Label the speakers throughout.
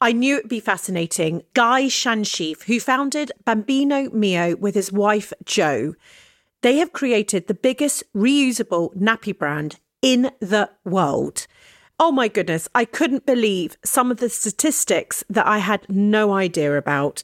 Speaker 1: I knew it'd be fascinating. Guy Schanschieff, who founded Bambino Mio with his wife Jo, they have created the biggest reusable nappy brand in the world. Oh my goodness, I couldn't believe some of the statistics that I had no idea about.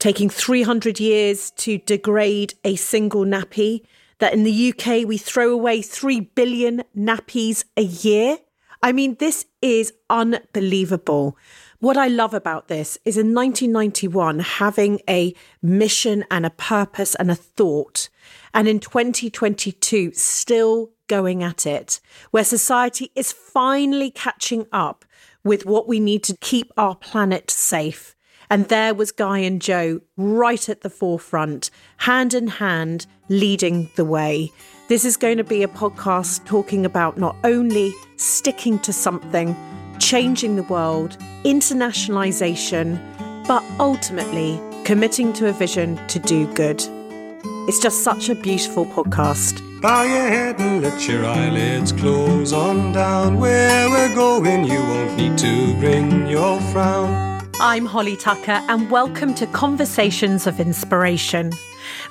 Speaker 1: Taking 300 years to degrade a single nappy, that in the UK we throw away 3 billion nappies a year. I mean, this is unbelievable. What I love about this is in 1991, having a mission and a purpose and a thought, and in 2022, still going at it, where society is finally catching up with what we need to keep our planet safe. And there was Guy and Jo right at the forefront, hand in hand, leading the way. This is going to be a podcast talking about not only sticking to something, changing the world, internationalization, but ultimately committing to a vision to do good. It's just such a beautiful podcast.
Speaker 2: Bow your head and let your eyelids close on down. Where we're going, you won't need to bring your frown.
Speaker 1: I'm Holly Tucker, and welcome to Conversations of Inspiration.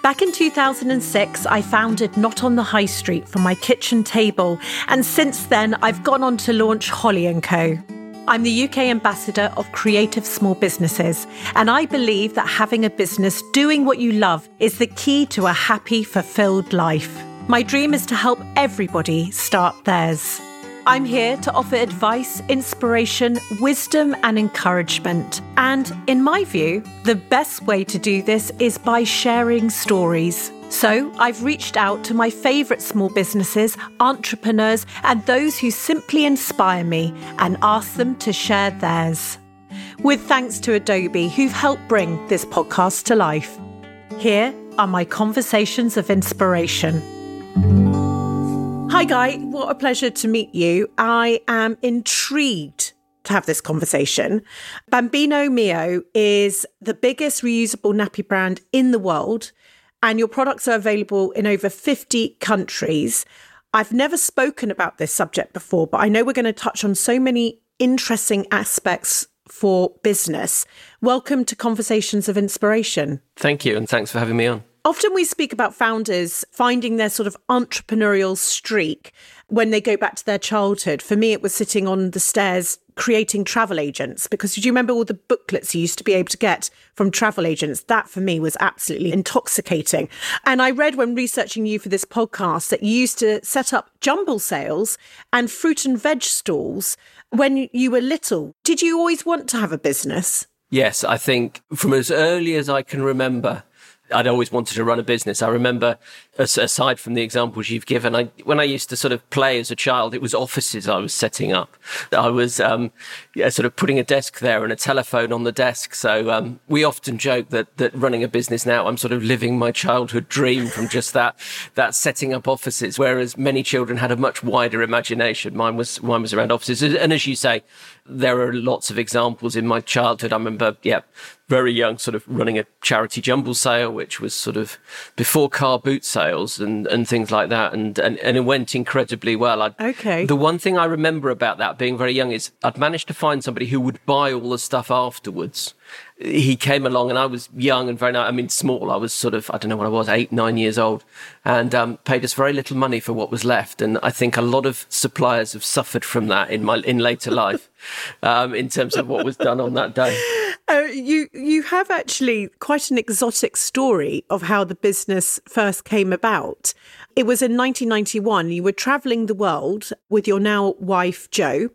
Speaker 1: Back in 2006, I founded Not on the High Street from my kitchen table, and since then, I've gone on to launch Holly & Co. I'm the UK ambassador of creative small businesses, and I believe that having a business doing what you love is the key to a happy, fulfilled life. My dream is to help everybody start theirs. I'm here to offer advice, inspiration, wisdom, and encouragement. And in my view, the best way to do this is by sharing stories. So I've reached out to my favourite small businesses, entrepreneurs, and those who simply inspire me and asked them to share theirs. With thanks to Adobe, who've helped bring this podcast to life. Here are my conversations of inspiration. Hi, Guy. What a pleasure to meet you. I am intrigued to have this conversation. Bambino Mio is the biggest reusable nappy brand in the world, and your products are available in over 50 countries. I've never spoken about this subject before, but I know we're going to touch on so many interesting aspects for business. Welcome to Conversations of Inspiration.
Speaker 3: Thank you, and thanks for having me on.
Speaker 1: Often we speak about founders finding their sort of entrepreneurial streak when they go back to their childhood. For me, it was sitting on the stairs creating travel agents because do you remember all the booklets you used to be able to get from travel agents? That for me was absolutely intoxicating. And I read when researching you for this podcast that you used to set up jumble sales and fruit and veg stalls when you were little. Did you always want to have a business?
Speaker 3: Yes, I think from as early as I can remember, I'd always wanted to run a business. I remember, aside from the examples you've given, I, when I used to sort of play as a child, it was offices I was setting up. I was, um, yeah, sort of putting a desk there and a telephone on the desk. So, um, we often joke that, that running a business now, I'm sort of living my childhood dream from just that, that setting up offices. Whereas many children had a much wider imagination. Mine was, mine was around offices. And as you say, there are lots of examples in my childhood. I remember, yeah, very young, sort of running a charity jumble sale, which was sort of before car boot sales and, and things like that. And, and, and it went incredibly well. I'd,
Speaker 1: okay.
Speaker 3: The one thing I remember about that being very young is I'd managed to find somebody who would buy all the stuff afterwards he came along and I was young and very, I mean, small. I was sort of, I don't know what I was, eight, nine years old and um, paid us very little money for what was left. And I think a lot of suppliers have suffered from that in my, in later life, um, in terms of what was done on that day.
Speaker 1: Uh, you, you have actually quite an exotic story of how the business first came about. It was in 1991. You were traveling the world with your now wife, Jo,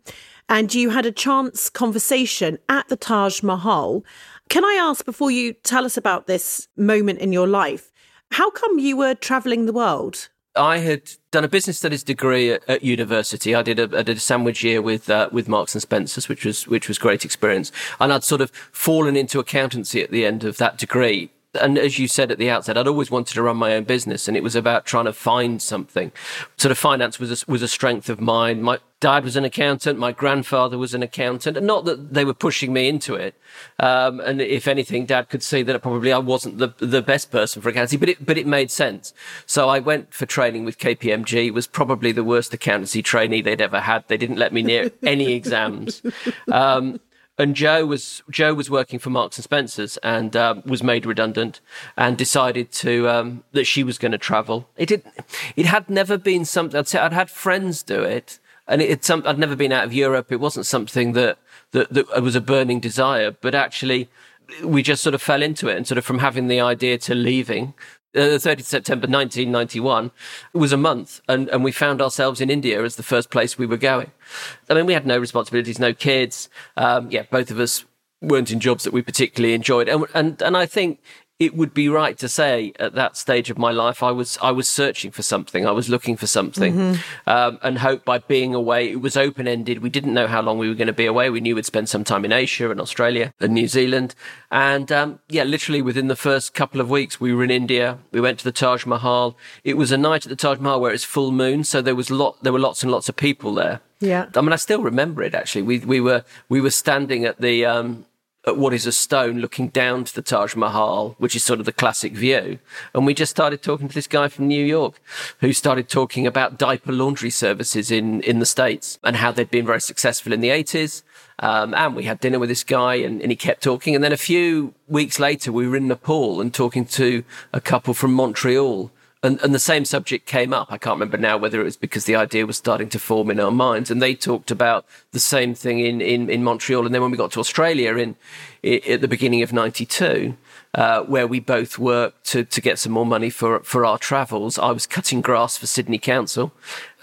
Speaker 1: and you had a chance conversation at the Taj Mahal can I ask before you tell us about this moment in your life, how come you were traveling the world?
Speaker 3: I had done a business studies degree at, at university. I did a, I did a sandwich year with uh, with Marks and Spencers, which was which was great experience. And I'd sort of fallen into accountancy at the end of that degree. And as you said at the outset, I'd always wanted to run my own business, and it was about trying to find something. Sort of finance was a, was a strength of mine. My dad was an accountant. My grandfather was an accountant, and not that they were pushing me into it. Um, and if anything, dad could see that probably I wasn't the the best person for accountancy, but it but it made sense. So I went for training with KPMG. It was probably the worst accountancy trainee they'd ever had. They didn't let me near any exams. Um, and Jo was Jo was working for Marks and Spencers and um, was made redundant and decided to um, that she was going to travel. It did. It had never been something. I'd say I'd had friends do it, and it, some. I'd never been out of Europe. It wasn't something that that, that was a burning desire, but actually we just sort of fell into it and sort of from having the idea to leaving uh, 30th September 1991 was a month and, and we found ourselves in India as the first place we were going. I mean, we had no responsibilities, no kids. Um, yeah, both of us weren't in jobs that we particularly enjoyed. And, and, and I think it would be right to say at that stage of my life, I was I was searching for something. I was looking for something, mm-hmm. um, and hope by being away, it was open ended. We didn't know how long we were going to be away. We knew we'd spend some time in Asia and Australia and New Zealand, and um, yeah, literally within the first couple of weeks, we were in India. We went to the Taj Mahal. It was a night at the Taj Mahal where it's full moon, so there was lot there were lots and lots of people there.
Speaker 1: Yeah, I
Speaker 3: mean, I still remember it actually. We we were we were standing at the um, at what is a stone looking down to the Taj Mahal, which is sort of the classic view. And we just started talking to this guy from New York who started talking about diaper laundry services in, in the States and how they'd been very successful in the 80s. Um, and we had dinner with this guy and, and he kept talking. And then a few weeks later, we were in Nepal and talking to a couple from Montreal and, and the same subject came up. I can't remember now whether it was because the idea was starting to form in our minds, and they talked about the same thing in, in, in Montreal. And then when we got to Australia in, in at the beginning of '92, uh, where we both worked to, to get some more money for for our travels, I was cutting grass for Sydney Council,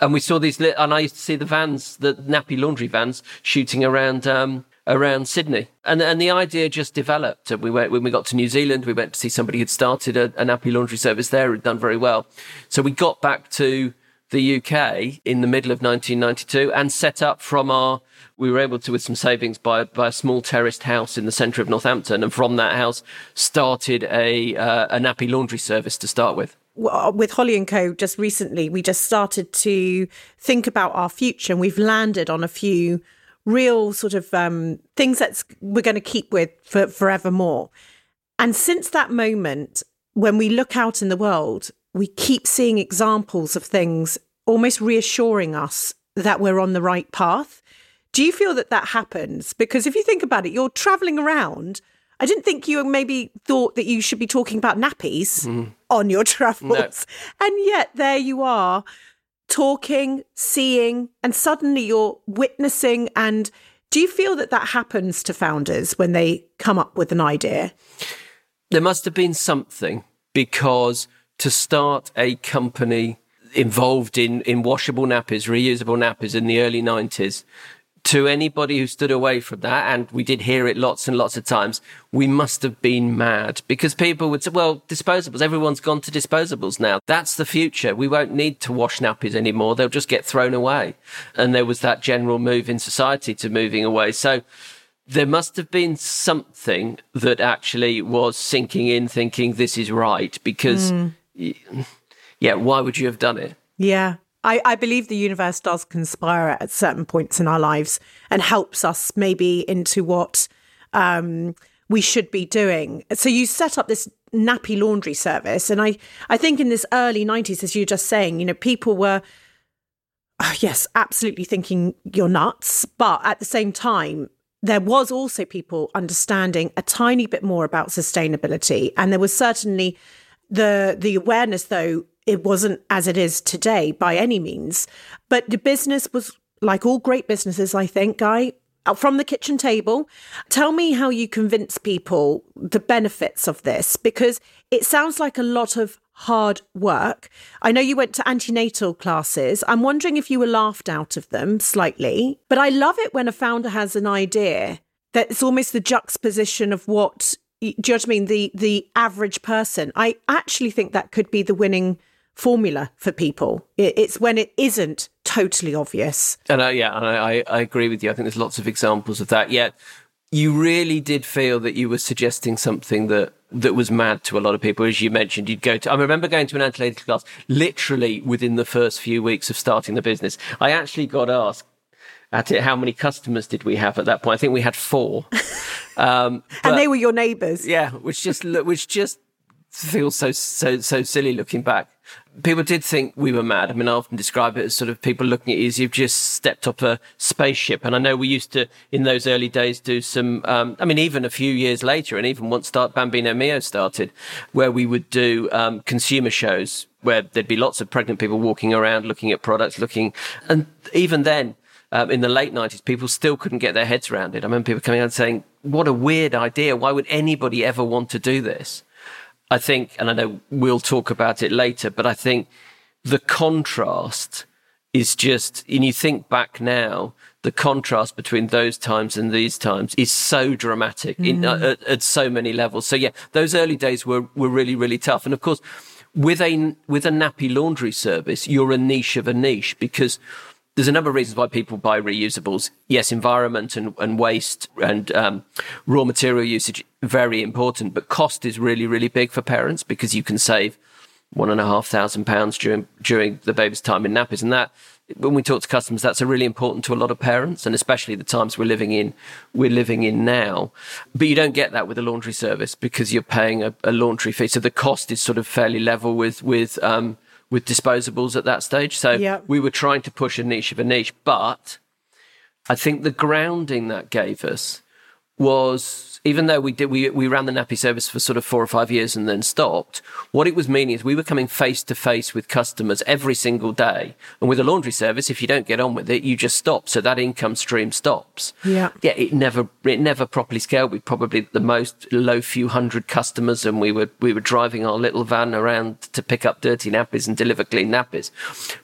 Speaker 3: and we saw these, and I used to see the vans, the nappy laundry vans, shooting around. Um, around Sydney. And, and the idea just developed. We went, when we got to New Zealand, we went to see somebody who'd started a, a nappy laundry service there, who'd done very well. So we got back to the UK in the middle of 1992 and set up from our, we were able to, with some savings, buy, buy a small terraced house in the centre of Northampton. And from that house, started a, uh, a nappy laundry service to start with
Speaker 1: with Holly and Co. just recently, we just started to think about our future and we've landed on a few real sort of um, things that we're going to keep with for forevermore. And since that moment, when we look out in the world, we keep seeing examples of things almost reassuring us that we're on the right path. Do you feel that that happens? Because if you think about it, you're traveling around. I didn't think you maybe thought that you should be talking about nappies mm. on your travels. No. And yet there you are talking, seeing, and suddenly you're witnessing. And do you feel that that happens to founders when they come up with an idea?
Speaker 3: There must have been something because to start a company involved in, in washable nappies, reusable nappies in the early 90s to anybody who stood away from that, and we did hear it lots and lots of times, we must have been mad because people would say, well, disposables, everyone's gone to disposables now. That's the future. We won't need to wash nappies anymore. They'll just get thrown away. And there was that general move in society to moving away. So, there must have been something that actually was sinking in, thinking this is right, because, mm. yeah, why would you have done it?
Speaker 1: Yeah. I, I believe the universe does conspire at certain points in our lives and helps us maybe into what um, we should be doing. So you set up this nappy laundry service, and I I think in this early nineties, as you're just saying, you know, people were. Oh, yes, absolutely thinking you're nuts. But at the same time, there was also people understanding a tiny bit more about sustainability. And there was certainly the the awareness though it wasn't as it is today by any means. But the business was like all great businesses, I think, Guy, uh, from the kitchen table. Tell me how you convince people the benefits of this because it sounds like a lot of hard work. I know you went to antenatal classes. I'm wondering if you were laughed out of them slightly, but I love it when a founder has an idea that it's almost the juxtaposition of what do you know what I mean? The the average person. I actually think that could be the winning formula for people. It's when it isn't totally obvious.
Speaker 3: And uh, yeah, and I, I agree with you. I think there's lots of examples of that. Yet you really did feel that you were suggesting something that that was mad to a lot of people. As you mentioned, you'd go to, I remember going to an antenatal class literally within the first few weeks of starting the business. I actually got asked at it, how many customers did we have at that point? I think we had four.
Speaker 1: Um, but, and they were your neighbours.
Speaker 3: Yeah, which just, which just feels so, so, so silly looking back. People did think we were mad. I mean, I often describe it as sort of people looking at you as you've just stepped off a spaceship. And I know we used to, in those early days, do some, um, I mean, even a few years later, and even once start, Bambino Mio started, where we would do um, consumer shows where there'd be lots of pregnant people walking around looking at products, looking, and even then, um, in the late 90s, people still couldn't get their heads around it. I remember people coming out and saying, What a weird idea. Why would anybody ever want to do this? I think, and I know we'll talk about it later, but I think the contrast is just, and you think back now, the contrast between those times and these times is so dramatic mm. in, uh, at, at, so many levels. So yeah, those early days were, were really, really tough. And of course, with a, with a nappy laundry service, you're a niche of a niche because there's a number of reasons why people buy reusables. Yes, environment and, and waste and um, raw material usage very important, but cost is really really big for parents because you can save one and a half thousand pounds during during the baby's time in nappies, and that when we talk to customers, that's a really important to a lot of parents, and especially the times we're living in we're living in now. But you don't get that with a laundry service because you're paying a, a laundry fee, so the cost is sort of fairly level with with um, with disposables at that stage. So yep. we were trying to push a niche of a niche, but I think the grounding that gave us was even though we did we, we ran the nappy service for sort of four or five years and then stopped what it was meaning is we were coming face to face with customers every single day. And with a laundry service if you don't get on with it you just stop. So that income stream stops.
Speaker 1: Yeah.
Speaker 3: Yeah it never it never properly scaled. We probably the most low few hundred customers and we were we were driving our little van around to pick up dirty nappies and deliver clean nappies.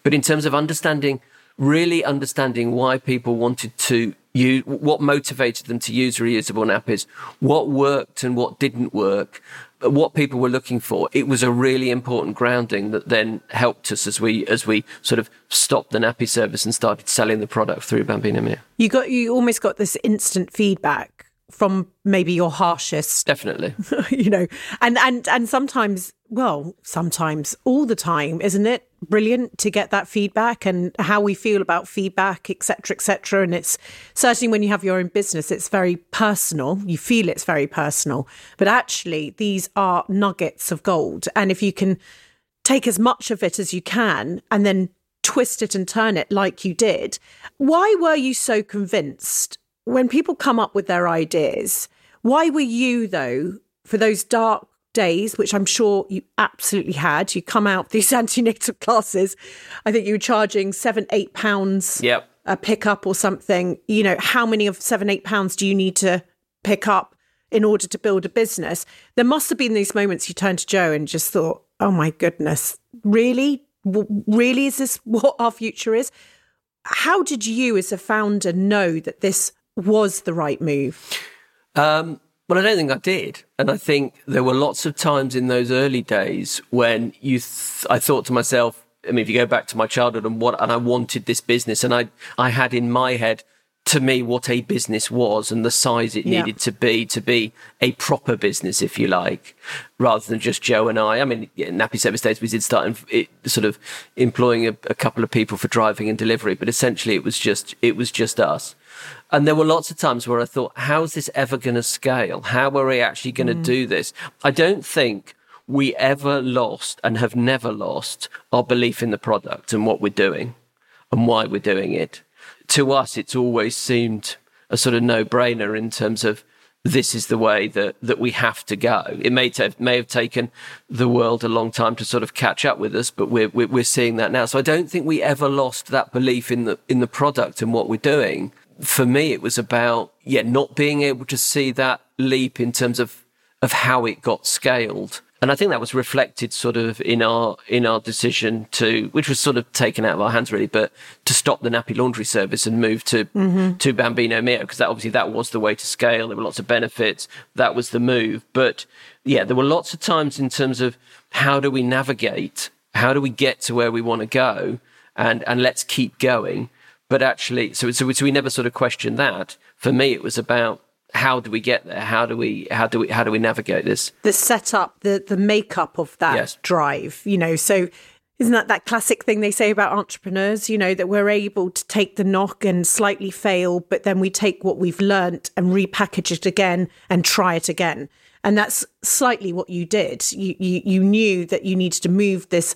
Speaker 3: But in terms of understanding really understanding why people wanted to use, what motivated them to use reusable nappies, what worked and what didn't work, uh, what people were looking for. It was a really important grounding that then helped us as we as we sort of stopped the nappy service and started selling the product through Bambino Mio.
Speaker 1: You got you almost got this instant feedback from maybe your harshest
Speaker 3: definitely.
Speaker 1: you know and and and sometimes well sometimes all the time isn't it? Brilliant to get that feedback and how we feel about feedback etc etc and it's certainly when you have your own business it's very personal. You feel it's very personal. But actually these are nuggets of gold. And if you can take as much of it as you can and then twist it and turn it like you did why were you so convinced when people come up with their ideas, why were you, though, for those dark days, which I'm sure you absolutely had, you come out these antenatal classes, I think you were charging seven, eight pounds
Speaker 3: yep.
Speaker 1: a pickup or something. You know, how many of seven, eight pounds do you need to pick up in order to build a business? There must have been these moments you turned to Jo and just thought, oh my goodness, really? Really, is this what our future is? How did you, as a founder, know that this was the right move?
Speaker 3: Um, well, I don't think I did, and I think there were lots of times in those early days when you, th- I thought to myself. I mean, if you go back to my childhood and what, and I wanted this business, and I, I had in my head to me what a business was and the size it needed to be to be a proper business, if you like, rather than just Jo and I. I mean, yeah, Nappy Service Days, we did start in, it, sort of employing a, a couple of people for driving and delivery, but essentially it was just it was just us. And there were lots of times where I thought, how's this ever going to scale? How are we actually going to mm. do this? I don't think we ever lost and have never lost our belief in the product and what we're doing and why we're doing it. To us, it's always seemed a sort of no brainer in terms of this is the way that, that we have to go. It may, have may have taken the world a long time to sort of catch up with us, but we're, we're, we're seeing that now. So I don't think we ever lost that belief in the, in the product and what we're doing for me, it was about, yeah, not being able to see that leap in terms of, of how it got scaled. And I think that was reflected sort of in our, in our decision to, which was sort of taken out of our hands really, but to stop the nappy laundry service and move to, mm-hmm. to Bambino Mio, because that obviously that was the way to scale. There were lots of benefits. That was the move. But yeah, there were lots of times in terms of how do we navigate? How do we get to where we want to go? And, and let's keep going but actually, so, so, so we never sort of questioned that. For me, it was about how do we get there? How do we how do we how do we navigate this?
Speaker 1: The setup, the the makeup of that yes. drive, you know. So isn't that that classic thing they say about entrepreneurs? You know that we're able to take the knock and slightly fail, but then we take what we've learnt and repackage it again and try it again. And that's slightly what you did. You you, you knew that you needed to move this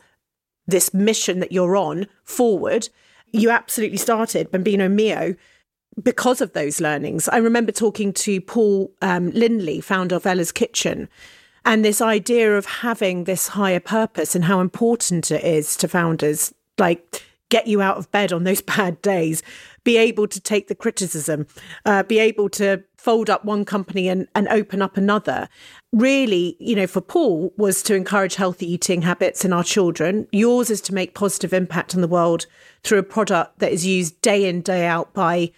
Speaker 1: this mission that you're on forward, you absolutely started Bambino Mio because of those learnings. I remember talking to Paul um, Lindley, founder of Ella's Kitchen, and this idea of having this higher purpose and how important it is to founders, like get you out of bed on those bad days, be able to take the criticism, uh, be able to fold up one company and, and open up another. Really, you know, for Paul was to encourage healthy eating habits in our children. Yours is to make positive impact on the world through a product that is used day in, day out by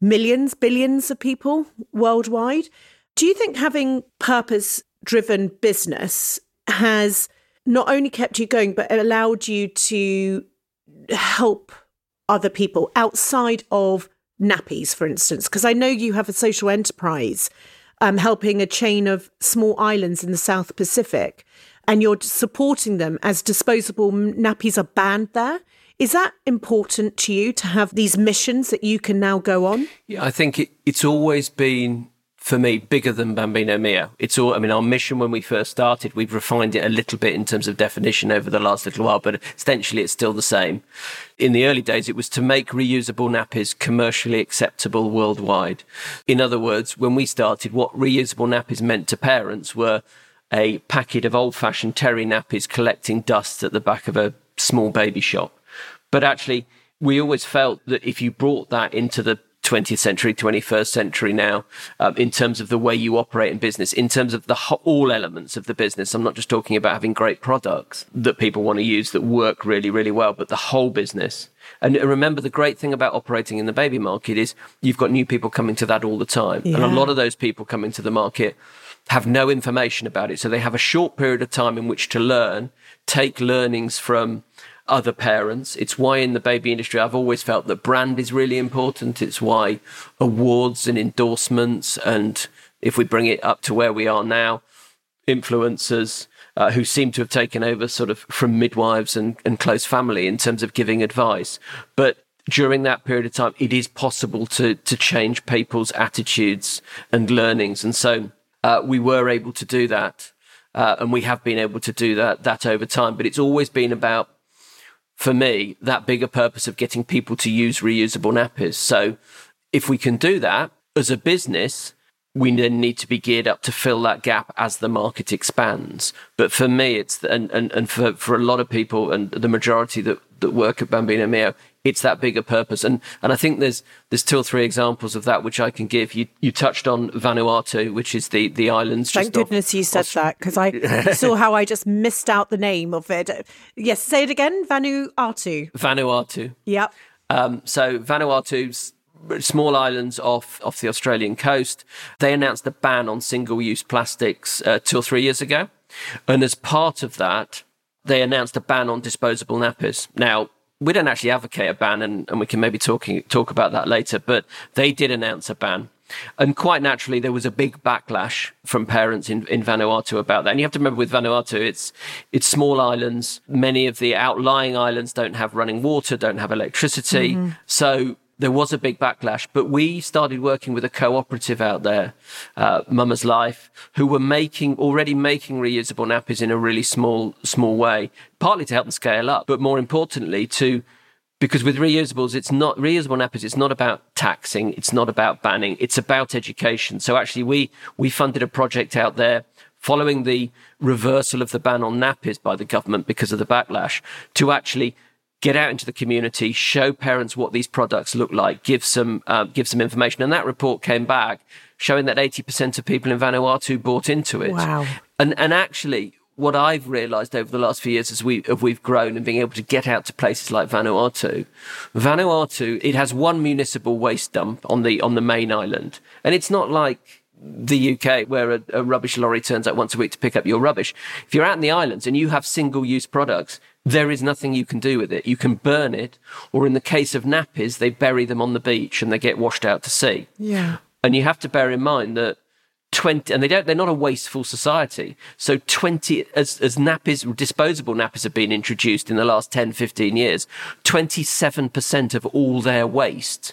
Speaker 1: millions, billions of people worldwide. Do you think having purpose driven business has not only kept you going, but allowed you to help other people outside of nappies, for instance? Because I know you have a social enterprise um, helping a chain of small islands in the South Pacific, and you're supporting them as disposable nappies are banned there. Is that important to you to have these missions that you can now go on?
Speaker 3: Yeah, I think it, it's always been for me bigger than Bambino Mio. It's all, I mean, our mission when we first started, we've refined it a little bit in terms of definition over the last little while, but essentially it's still the same. In the early days, it was to make reusable nappies commercially acceptable worldwide. In other words, when we started, what reusable nappies meant to parents were a packet of old fashioned terry nappies collecting dust at the back of a small baby shop. But actually, we always felt that if you brought that into the 20th century, 21st century now, um, in terms of the way you operate in business, in terms of the ho- all elements of the business. I'm not just talking about having great products that people want to use that work really, really well, but the whole business. And remember, the great thing about operating in the baby market is you've got new people coming to that all the time. Yeah. And a lot of those people coming to the market have no information about it. So they have a short period of time in which to learn, take learnings from other parents. It's why in the baby industry, I've always felt that brand is really important. It's why awards and endorsements, and if we bring it up to where we are now, influencers uh, who seem to have taken over sort of from midwives and, and close family in terms of giving advice. But during that period of time, it is possible to to change people's attitudes and learnings, and so uh, we were able to do that, uh, and we have been able to do that that over time. But it's always been about for me, that bigger purpose of getting people to use reusable nappies. So if we can do that as a business, we then need to be geared up to fill that gap as the market expands. But for me, it's and and, and for, for a lot of people and the majority that, that work at Bambino Mio, it's that bigger purpose. And and I think there's there's two or three examples of that which I can give. You you touched on Vanuatu, which is the the islands.
Speaker 1: Thank goodness you said that because I saw how I just missed out the name of it. Yes, say it again. Vanuatu.
Speaker 3: Vanuatu.
Speaker 1: Yep.
Speaker 3: Um, so Vanuatu's small islands off off the Australian coast. They announced a ban on single use plastics uh, two or three years ago, and as part of that, they announced a ban on disposable nappies. Now we don't actually advocate a ban, and, and we can maybe talking talk about that later. But they did announce a ban. And quite naturally, there was a big backlash from parents in, in Vanuatu about that. And you have to remember with Vanuatu, it's, it's small islands. Many of the outlying islands don't have running water, don't have electricity. Mm-hmm. So there was a big backlash, but we started working with a cooperative out there, uh, Mama's Laef, who were making already making reusable nappies in a really small small way, partly to help them scale up, but more importantly to because with reusables, it's not reusable nappies. It's not about taxing. It's not about banning. It's about education. So actually, we we funded a project out there following the reversal of the ban on nappies by the government because of the backlash to actually get out into the community, show parents what these products look like, give some uh, give some information. And that report came back showing that 80% of people in Vanuatu bought into it.
Speaker 1: Wow.
Speaker 3: And and actually what I've realised over the last few years as we as we've grown and being able to get out to places like Vanuatu, Vanuatu it has one municipal waste dump on the on the main island, and it's not like the UK, where a, a, rubbish lorry turns up once a week to pick up your rubbish. If you're out in the islands and you have single use products, there is nothing you can do with it. You can burn it, or in the case of nappies, they bury them on the beach and they get washed out to sea.
Speaker 1: Yeah.
Speaker 3: And you have to bear in mind that 20 and they don't they're not a wasteful society so 20 as as nappies disposable nappies have been introduced in the last 10 15 years 27% of all their waste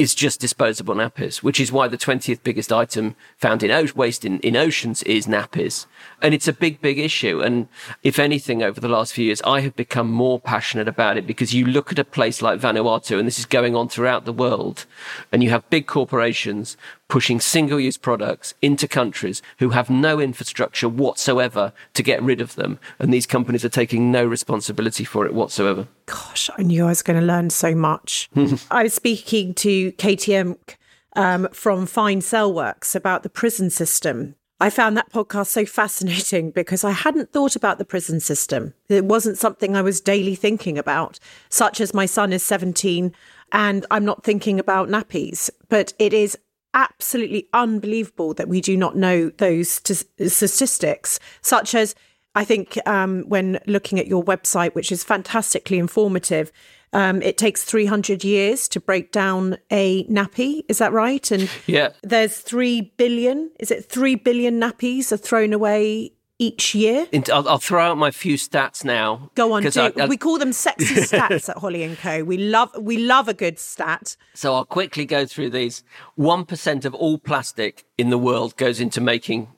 Speaker 3: is just disposable nappies, which is why the 20th biggest item found in o- waste in, in oceans is nappies. And it's a big, big issue. And if anything, over the last few years, I have become more passionate about it because you look at a place like Vanuatu, and this is going on throughout the world, and you have big corporations pushing single use products into countries who have no infrastructure whatsoever to get rid of them. And these companies are taking no responsibility for it whatsoever.
Speaker 1: Gosh, I knew I was going to learn so much. I was speaking to Katy Emck um, from Fine Cell Works about the prison system. I found that podcast so fascinating because I hadn't thought about the prison system. It wasn't something I was daily thinking about, such as my son is 17 and I'm not thinking about nappies. But it is absolutely unbelievable that we do not know those t- statistics, such as I think um, when looking at your website, which is fantastically informative, um, it takes 300 years to break down a nappy. Is that right? And
Speaker 3: Yeah.
Speaker 1: there's 3 billion, is it 3 billion nappies are thrown away each year?
Speaker 3: I'll, I'll throw out my few stats now.
Speaker 1: Go on,
Speaker 3: I- I-
Speaker 1: we call them sexy stats at Holly and Co. We love we love a good stat.
Speaker 3: So I'll quickly go through these. 1% of all plastic in the world goes into making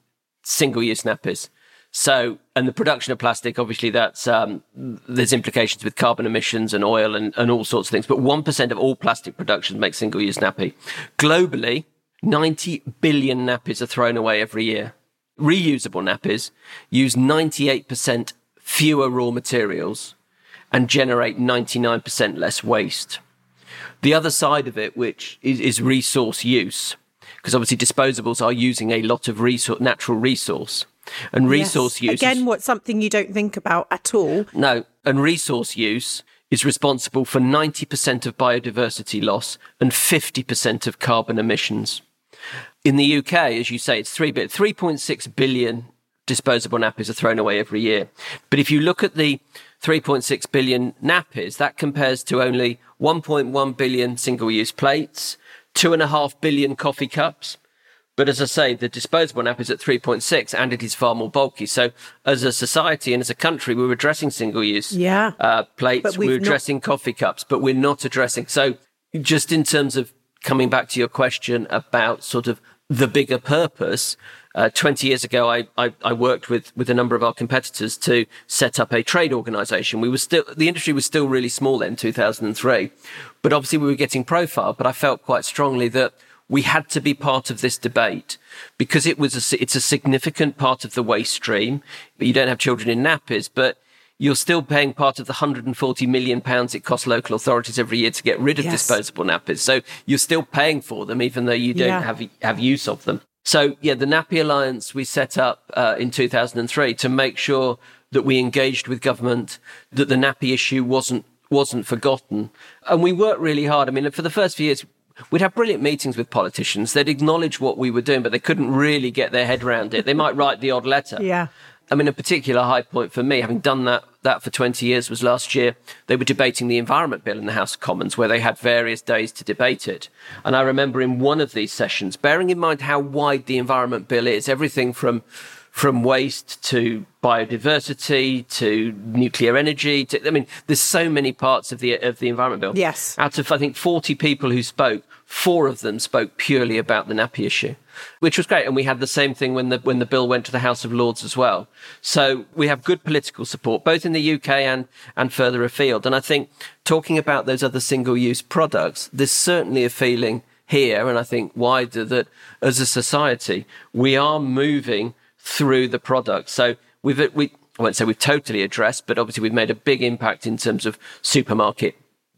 Speaker 3: single use nappies. So, and the production of plastic, obviously that's, um, there's implications with carbon emissions and oil and, and all sorts of things. But 1% of all plastic production makes single use nappy. Globally, 90 billion nappies are thrown away every year. Reusable nappies use 98% fewer raw materials and generate 99% less waste. The other side of it, which is, is resource use, because obviously disposables are using a lot of resource, natural resource, and resource
Speaker 1: Yes.
Speaker 3: use. is-
Speaker 1: Again, what's something you don't think about at all.
Speaker 3: no, and resource use is responsible for 90% of biodiversity loss and 50% of carbon emissions. In the UK, as you say, it's three bit, 3.6 billion disposable nappies are thrown away every year. But if you look at the 3.6 billion nappies, that compares to only 1.1 billion single use plates, two and a half billion coffee cups. But as I say, the disposable nappy is at 3.6 and it is far more bulky. So as a society and as a country, we're addressing single use
Speaker 1: Yeah.
Speaker 3: uh, plates, we're
Speaker 1: we've not-
Speaker 3: addressing coffee cups, but we're not addressing. So just in terms of coming back to your question about sort of the bigger purpose, uh, 20 years ago, I, I, I worked with, with a number of our competitors to set up a trade organization. We were still, the industry was still really small then, 2003, but obviously we were getting profile, but I felt quite strongly that we had to be part of this debate because it was a, it's a significant part of the waste stream. But you don't have children in nappies, but you're still paying part of the 140 million pounds it costs local authorities every year to get rid of
Speaker 1: Yes.
Speaker 3: disposable nappies. So you're still paying for them, even though you don't
Speaker 1: Yeah.
Speaker 3: have have use of them. So yeah, the Nappy Alliance we set up uh, in 2003 to make sure that we engaged with government, that the nappy issue wasn't wasn't forgotten, and we worked really hard. I mean, for the first few years. We'd have brilliant meetings with politicians. They'd acknowledge what we were doing, but they couldn't really get their head around it. They might write the odd letter.
Speaker 1: Yeah.
Speaker 3: I mean, a particular high point for me, having done that that for 20 years, was last year they were debating the Environment Bill in the House of Commons, where they had various days to debate it. And I remember in one of these sessions, bearing in mind how wide the Environment Bill is, everything from from waste to biodiversity to nuclear energy. To, I mean, there's so many parts of the of the Environment Bill.
Speaker 1: Yes.
Speaker 3: Out of I think 40 people who spoke, four of them spoke purely about the nappy issue, which was great. And we had the same thing when the when the bill went to the House of Lords as well. So we have good political support both in the UK and and further afield. And I think talking about those other single use products, there's certainly a feeling here, and I think wider that as a society we are moving through the product. So we've we. I won't say we've totally addressed, but obviously we've made a big impact in terms of supermarket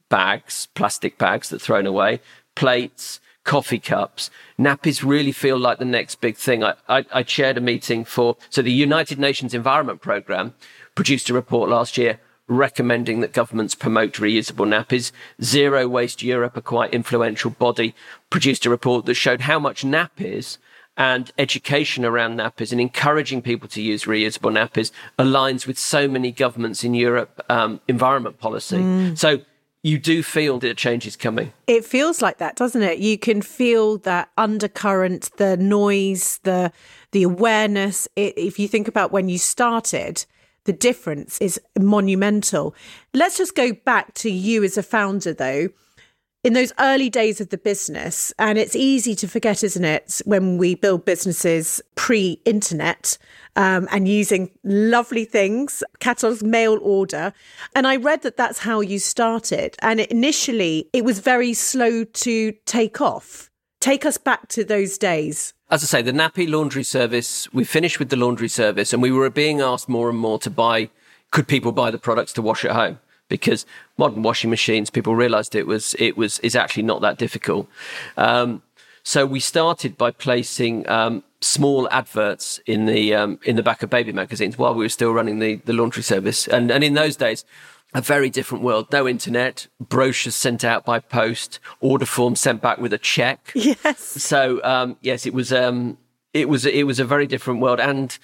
Speaker 3: bags, plastic bags that are thrown away, plates, coffee cups. Nappies really feel like the next big thing. I, I, I chaired a meeting for, so the United Nations Environment Programme produced a report last year recommending that governments promote reusable nappies. Zero Waste Europe, a quite influential body, produced a report that showed how much nappies and education around nappies and encouraging people to use reusable nappies aligns with so many governments in Europe um, environment policy. So you do feel that a change is coming.
Speaker 1: It feels like that, doesn't it? You can feel that undercurrent, the noise, the the awareness. It, if you think about when you started, the difference is monumental. Let's just go back to you as a founder, though. In those early days of the business, and it's easy to forget, isn't it, when we build businesses pre internet um, and using lovely things, catalogs, mail order. And I read that that's how you started. And initially, it was very slow to take off. Take us back to those days.
Speaker 3: As I say, the nappy laundry service, we finished with the laundry service and we were being asked more and more to buy, could people buy the products to wash at home? Because modern washing machines, people realised it was it was is actually not that difficult. Um, so we started by placing um, small adverts in the um, in the back of baby magazines while we were still running the the laundry service, and and in those days. A very different world. No internet, brochures sent out by post, order forms sent back with a check.
Speaker 1: Yes.
Speaker 3: So um, yes, it was um, it was it was a very different world, and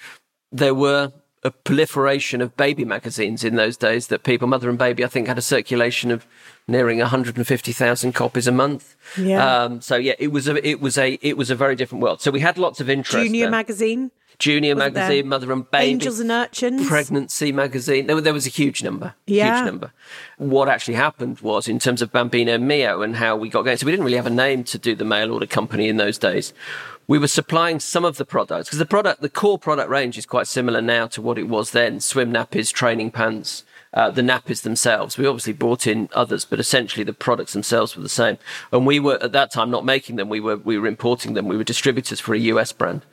Speaker 3: there were a proliferation of baby magazines in those days that people, Mother and Baby, I think had a circulation of nearing 150,000 copies a month.
Speaker 1: Yeah.
Speaker 3: Um, so yeah, it was a it was a it was a very different world. So we had lots of interest.
Speaker 1: Junior
Speaker 3: there.
Speaker 1: magazine.
Speaker 3: Junior magazine? Mother and Baby,
Speaker 1: Angels and Urchins.
Speaker 3: Pregnancy magazine. There, there was a huge number.
Speaker 1: Yeah.
Speaker 3: Huge number. What actually happened was in terms of Bambino Mio and how we got going. So we didn't really have a name to do the mail order company in those days. We were supplying some of the products because the product, the core product range is quite similar now to what it was then. Swim nappies, training pants, uh, the nappies themselves. We obviously brought in others, but essentially the products themselves were the same. And we were at that time not making them. We were we were importing them. We were distributors for a US brand.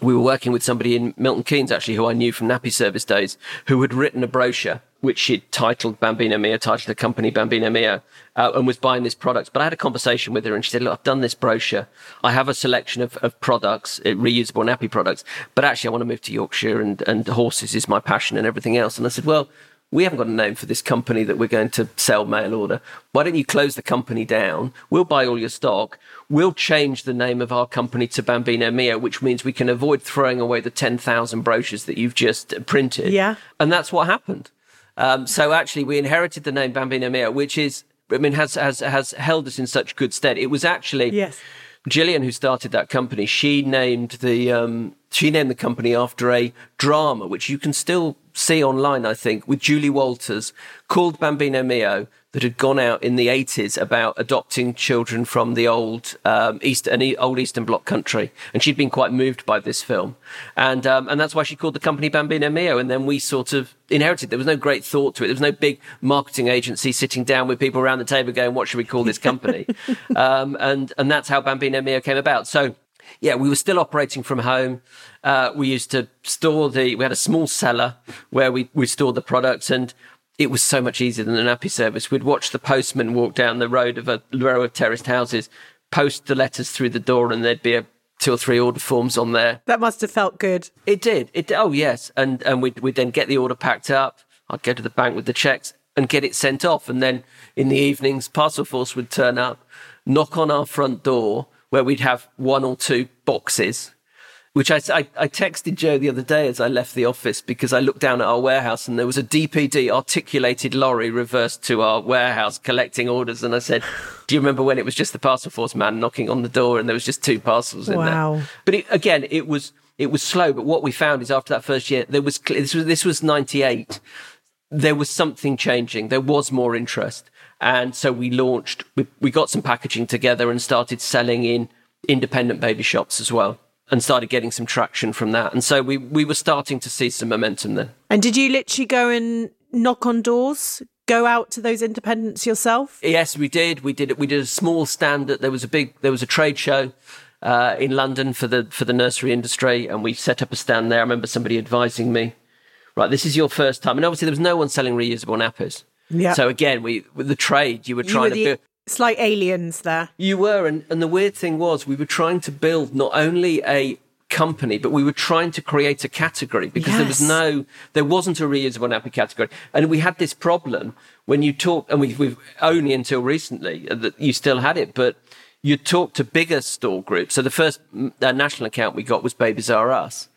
Speaker 3: We were working with somebody in Milton Keynes actually, who I knew from nappy service days, who had written a brochure which she'd titled Bambino Mio, titled the company Bambino Mio, uh, and was buying this product. But I had a conversation with her and she said, look, I've done this brochure. I have a selection of, of products, uh, reusable nappy products, but actually I want to move to Yorkshire and, and horses is my passion and everything else. And I said, well, we haven't got a name for this company that we're going to sell mail order. Why don't you close the company down? We'll buy all your stock. We'll change the name of our company to Bambino Mio, which means we can avoid throwing away the 10,000 brochures that you've just printed.
Speaker 1: Yeah.
Speaker 3: And that's what happened. Um, so actually, we inherited the name Bambino Mio, which is, I mean, has, has, has held us in such good stead. It was actually
Speaker 1: Yes.
Speaker 3: Gillian, who started that company, she named the um, she named the company after a drama which you can still see online, I think, with Julie Walters called Bambino Mio that had gone out in the 80s about adopting children from the old um, East an e- old Eastern Bloc country, and she'd been quite moved by this film, and um, and that's why she called the company Bambino Mio. And then we sort of inherited. There was no great thought to it. There was no big marketing agency sitting down with people around the table going, "What should we call this company?" um, and and that's how Bambino Mio came about. So yeah, we were still operating from home. Uh, we used to store the, we had a small cellar where we, we stored the products and it was so much easier than an nappy service. We'd watch the postman walk down the road of a row of terraced houses, post the letters through the door and there'd be a two or three order forms on there.
Speaker 1: That must have felt good.
Speaker 3: It did. It, oh yes. And, and we'd, we'd then get the order packed up. I'd go to the bank with the checks and get it sent off. And then in the evenings, Parcelforce would turn up, knock on our front door where we'd have one or two boxes, which I, I, I texted Jo the other day as I left the office because I looked down at our warehouse and there was a DPD articulated lorry reversed to our warehouse collecting orders. And I said, Do you remember when it was just the Parcelforce man knocking on the door and there was just two parcels in
Speaker 1: Wow.
Speaker 3: there? But it, again, it was it was slow. But what we found is after that first year, there was this was this was ninety eight. There was something changing. There was more interest, and so we launched. We, we got some packaging together and started selling in independent baby shops as well, and started getting some traction from that. And so we we were starting to see some momentum then.
Speaker 1: And did you literally go and knock on doors? Go out to those independents yourself?
Speaker 3: Yes, we did. We did it. We did a small stand. That there was a big. There was a trade show uh, in London for the for the nursery industry, and we set up a stand there. I remember somebody advising me, right, this is your first time, and obviously there was no one selling reusable nappies.
Speaker 1: Yeah.
Speaker 3: So again, we with the trade, you were
Speaker 1: You
Speaker 3: trying
Speaker 1: were
Speaker 3: to build.
Speaker 1: it's like aliens there.
Speaker 3: You were, and, and the weird thing was, we were trying to build not only a company, but we were trying to create a category because there was no, there wasn't a reusable nappy category, and we had this problem when you talk, and we, we've only until recently uh, that you still had it, but you talk to bigger store groups. So the first uh, national account we got was Babies R Us,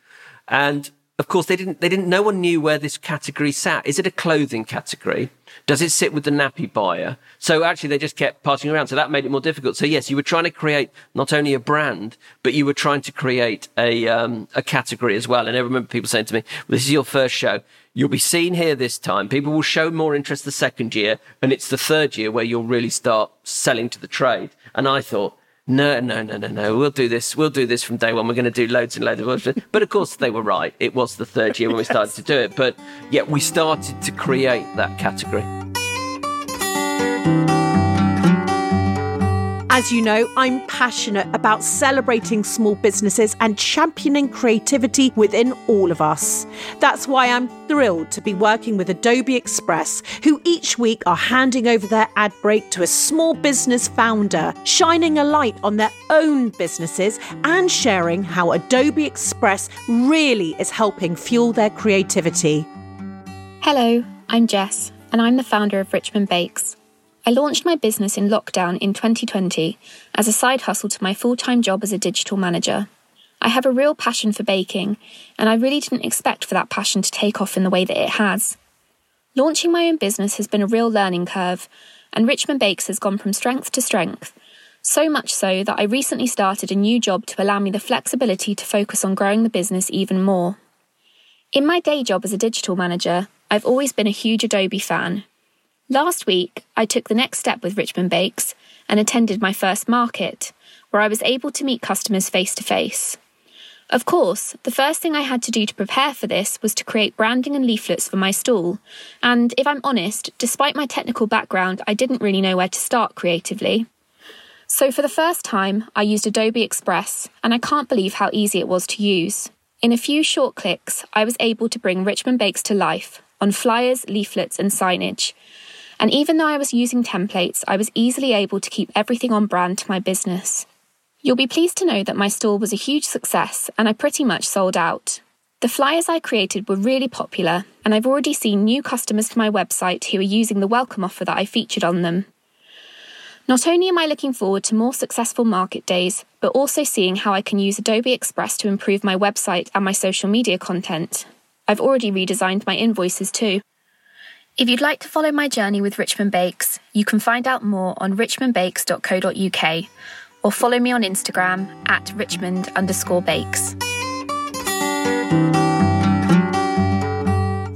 Speaker 3: and of course, they didn't, they didn't, no one knew where this category sat. Is it a clothing category? Does it sit with the nappy buyer? So actually they just kept passing around. So that made it more difficult. So yes, you were trying to create not only a brand, but you were trying to create a, um, a category as well. And I remember people saying to me, well, this is your first show. You'll be seen here this time. People will show more interest the second year. And it's the third year where you'll really start selling to the trade. And I thought, no, no, no, no, no. We'll do this. We'll do this from day one. We're going to do loads and loads of work. But of course, they were right. It was the third year when we started to do it. But yet we started to create that category.
Speaker 1: As you know, I'm passionate about celebrating small businesses and championing creativity within all of us. That's why I'm thrilled to be working with Adobe Express, who each week are handing over their ad break to a small business founder, shining a light on their own businesses and sharing how Adobe Express really is helping fuel their creativity.
Speaker 4: Hello, I'm Jess, and I'm the founder of Richmond Bakes. I launched my business in lockdown in 2020 as a side hustle to my full time job as a digital manager. I have a real passion for baking, and I really didn't expect for that passion to take off in the way that it has. Launching my own business has been a real learning curve, and Richmond Bakes has gone from strength to strength. So much so that I recently started a new job to allow me the flexibility to focus on growing the business even more. In my day job as a digital manager, I've always been a huge Adobe fan, Last week, I took the next step with Richmond Bakes and attended my first market, where I was able to meet customers face to face. Of course, the first thing I had to do to prepare for this was to create branding and leaflets for my stall. And if I'm honest, despite my technical background, I didn't really know where to start creatively. So for the first time, I used Adobe Express, and I can't believe how easy it was to use. In a few short clicks, I was able to bring Richmond Bakes to life on flyers, leaflets, and signage, and even though I was using templates, I was easily able to keep everything on brand to my business. You'll be pleased to know that my stall was a huge success and I pretty much sold out. The flyers I created were really popular, and I've already seen new customers to my website who are using the welcome offer that I featured on them. Not only am I looking forward to more successful market days, but also seeing how I can use Adobe Express to improve my website and my social media content. I've already redesigned my invoices too. If you'd like to follow my journey with Richmond Bakes, you can find out more on richmondbakes.co.uk or follow me on Instagram at richmond underscore bakes.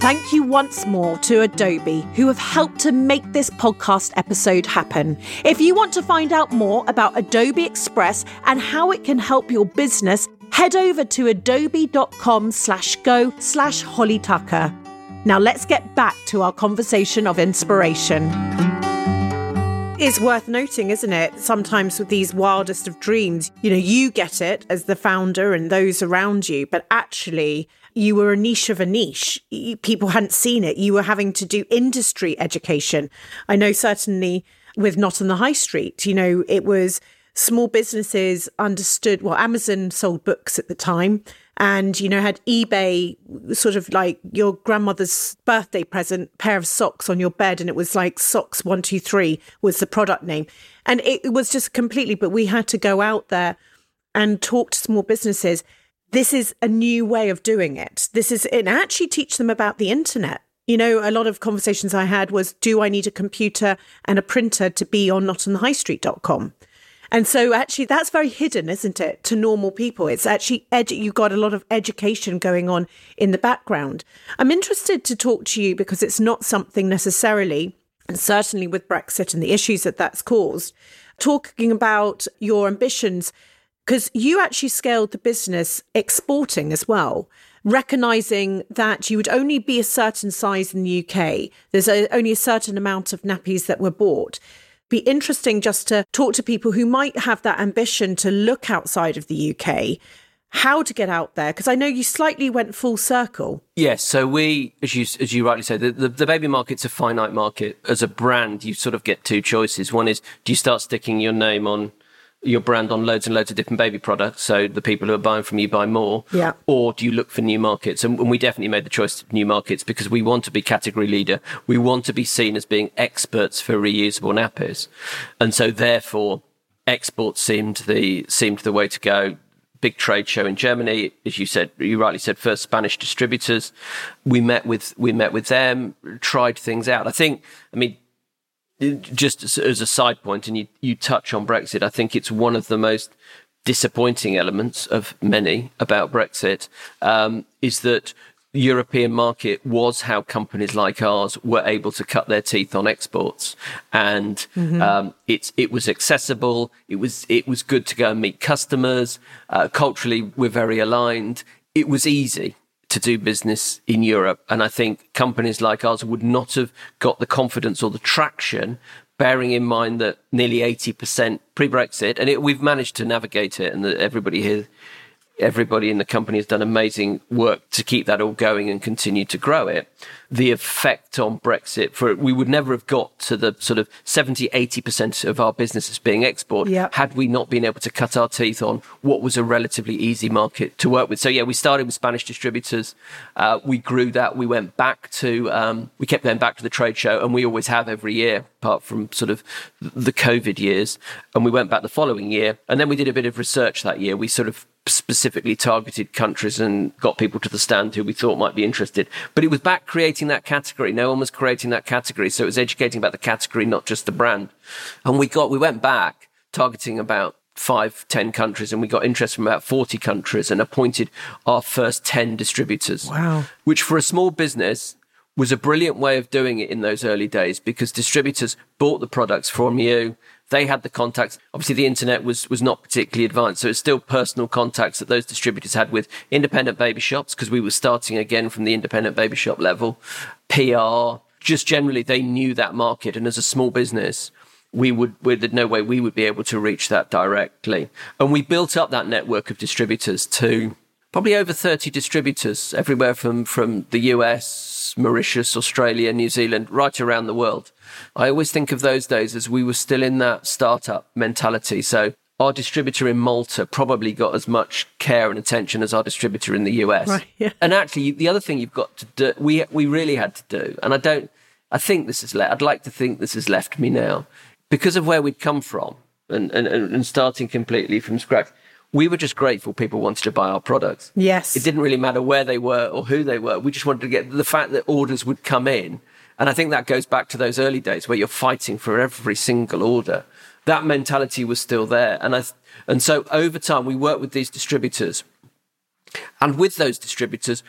Speaker 1: Thank you once more to Adobe, who have helped to make this podcast episode happen. If you want to find out more about Adobe Express and how it can help your business, head over to adobe.com slash go slash Holly Tucker. Now let's get back to our conversation of inspiration. It's worth noting, isn't it? Sometimes with these wildest of dreams, you know, you get it as the founder and those around you, but actually, you were a niche of a niche. People hadn't seen it. You were having to do industry education. I know certainly with Not on the High Street, you know, it was small businesses understood, well, Amazon sold books at the time and you know had ebay sort of like your grandmother's birthday present pair of socks on your bed and it was like socks 123 was the product name. And it was just completely but we had to go out there and talk to small businesses. This is a new way of doing it. This is and actually teach them about the internet. You know, a lot of conversations I had was, do I need a computer and a printer to be on notonthehighstreet.com? And so actually that's very hidden, isn't it, to normal people? It's actually edu- you've got a lot of education going on in the background. I'm interested to talk to you because it's not something necessarily, and certainly with Brexit and the issues that that's caused, talking about your ambitions because you actually scaled the business exporting as well recognizing that you would only be a certain size in the UK. There's a, only a certain amount of nappies that were bought be interesting just to talk to people who might have that ambition to look outside of the UK how to get out there because I know you slightly went full circle.
Speaker 3: Yes, so we, as you as you rightly say, the, the, the, baby market's a finite market. As a brand, you sort of get two choices. One is do you start sticking your name on your brand on loads and loads of different baby products, so the people who are buying from you buy more?
Speaker 1: Yeah.
Speaker 3: Or do you look for new markets? And, and we definitely made the choice of new markets because we want to be category leader. We want to be seen as being experts for reusable nappies. And so therefore, export seemed the, seemed the way to go big trade show in Germany. As you said, you rightly said, first Spanish distributors. We met with we met with them, tried things out. I think, I mean, just as a side point, and you you touch on Brexit, I think it's one of the most disappointing elements of many about Brexit um, is that the European market was how companies like ours were able to cut their teeth on exports, and mm-hmm. um, it it was accessible. It was it was good to go and meet customers. Uh, culturally, we're very aligned. It was easy to do business in Europe, and I think companies like ours would not have got the confidence or the traction. Bearing in mind that nearly 80% pre Brexit, and it, we've managed to navigate it, and that everybody here everybody in the company has done amazing work to keep that all going and continue to grow it. The effect on Brexit for we would never have got to the sort of 70, 80% of our businesses being export yep. had we not been able to cut our teeth on what was a relatively easy market to work with. So yeah, we started with Spanish distributors. Uh, we grew that. We went back to, um, we kept going back to the trade show and we always have every year apart from sort of the COVID years. And we went back the following year. And then we did a bit of research that year. We sort of specifically targeted countries and got people to the stand who we thought might be interested. But it was back creating that category. No one was creating that category. So it was educating about the category, not just the brand. And we got, we went back targeting about five, ten countries, and we got interest from about 40 countries and appointed our first 10 distributors.
Speaker 1: Wow.
Speaker 3: Which for a small business was a brilliant way of doing it in those early days because distributors bought the products from you. They had the contacts. Obviously, the internet was, was not particularly advanced. So it's still personal contacts that those distributors had with independent baby shops because we were starting again from the independent baby shop level. PR, just generally, they knew that market. And as a small business, we would, there's no way we would be able to reach that directly. And we built up that network of distributors to probably over 30 distributors everywhere from, from the US, Mauritius, Australia, New Zealand, right around the world. I always think of those days as we were still in that startup mentality. So our distributor in Malta probably got as much care and attention as our distributor in the US. Right, yeah. And actually, the other thing you've got to do, we, we really had to do, and I don't, I think this is, le- I'd like to think this has left me now because of where we'd come from and, and, and starting completely from scratch we were just grateful people wanted to buy our products.
Speaker 1: Yes.
Speaker 3: It didn't really matter where they were or who they were. We just wanted to get the fact that orders would come in and I think that goes back to those early days where you're fighting for every single order. That mentality was still there. And I, and so over time, we worked with these distributors. And with those distributors,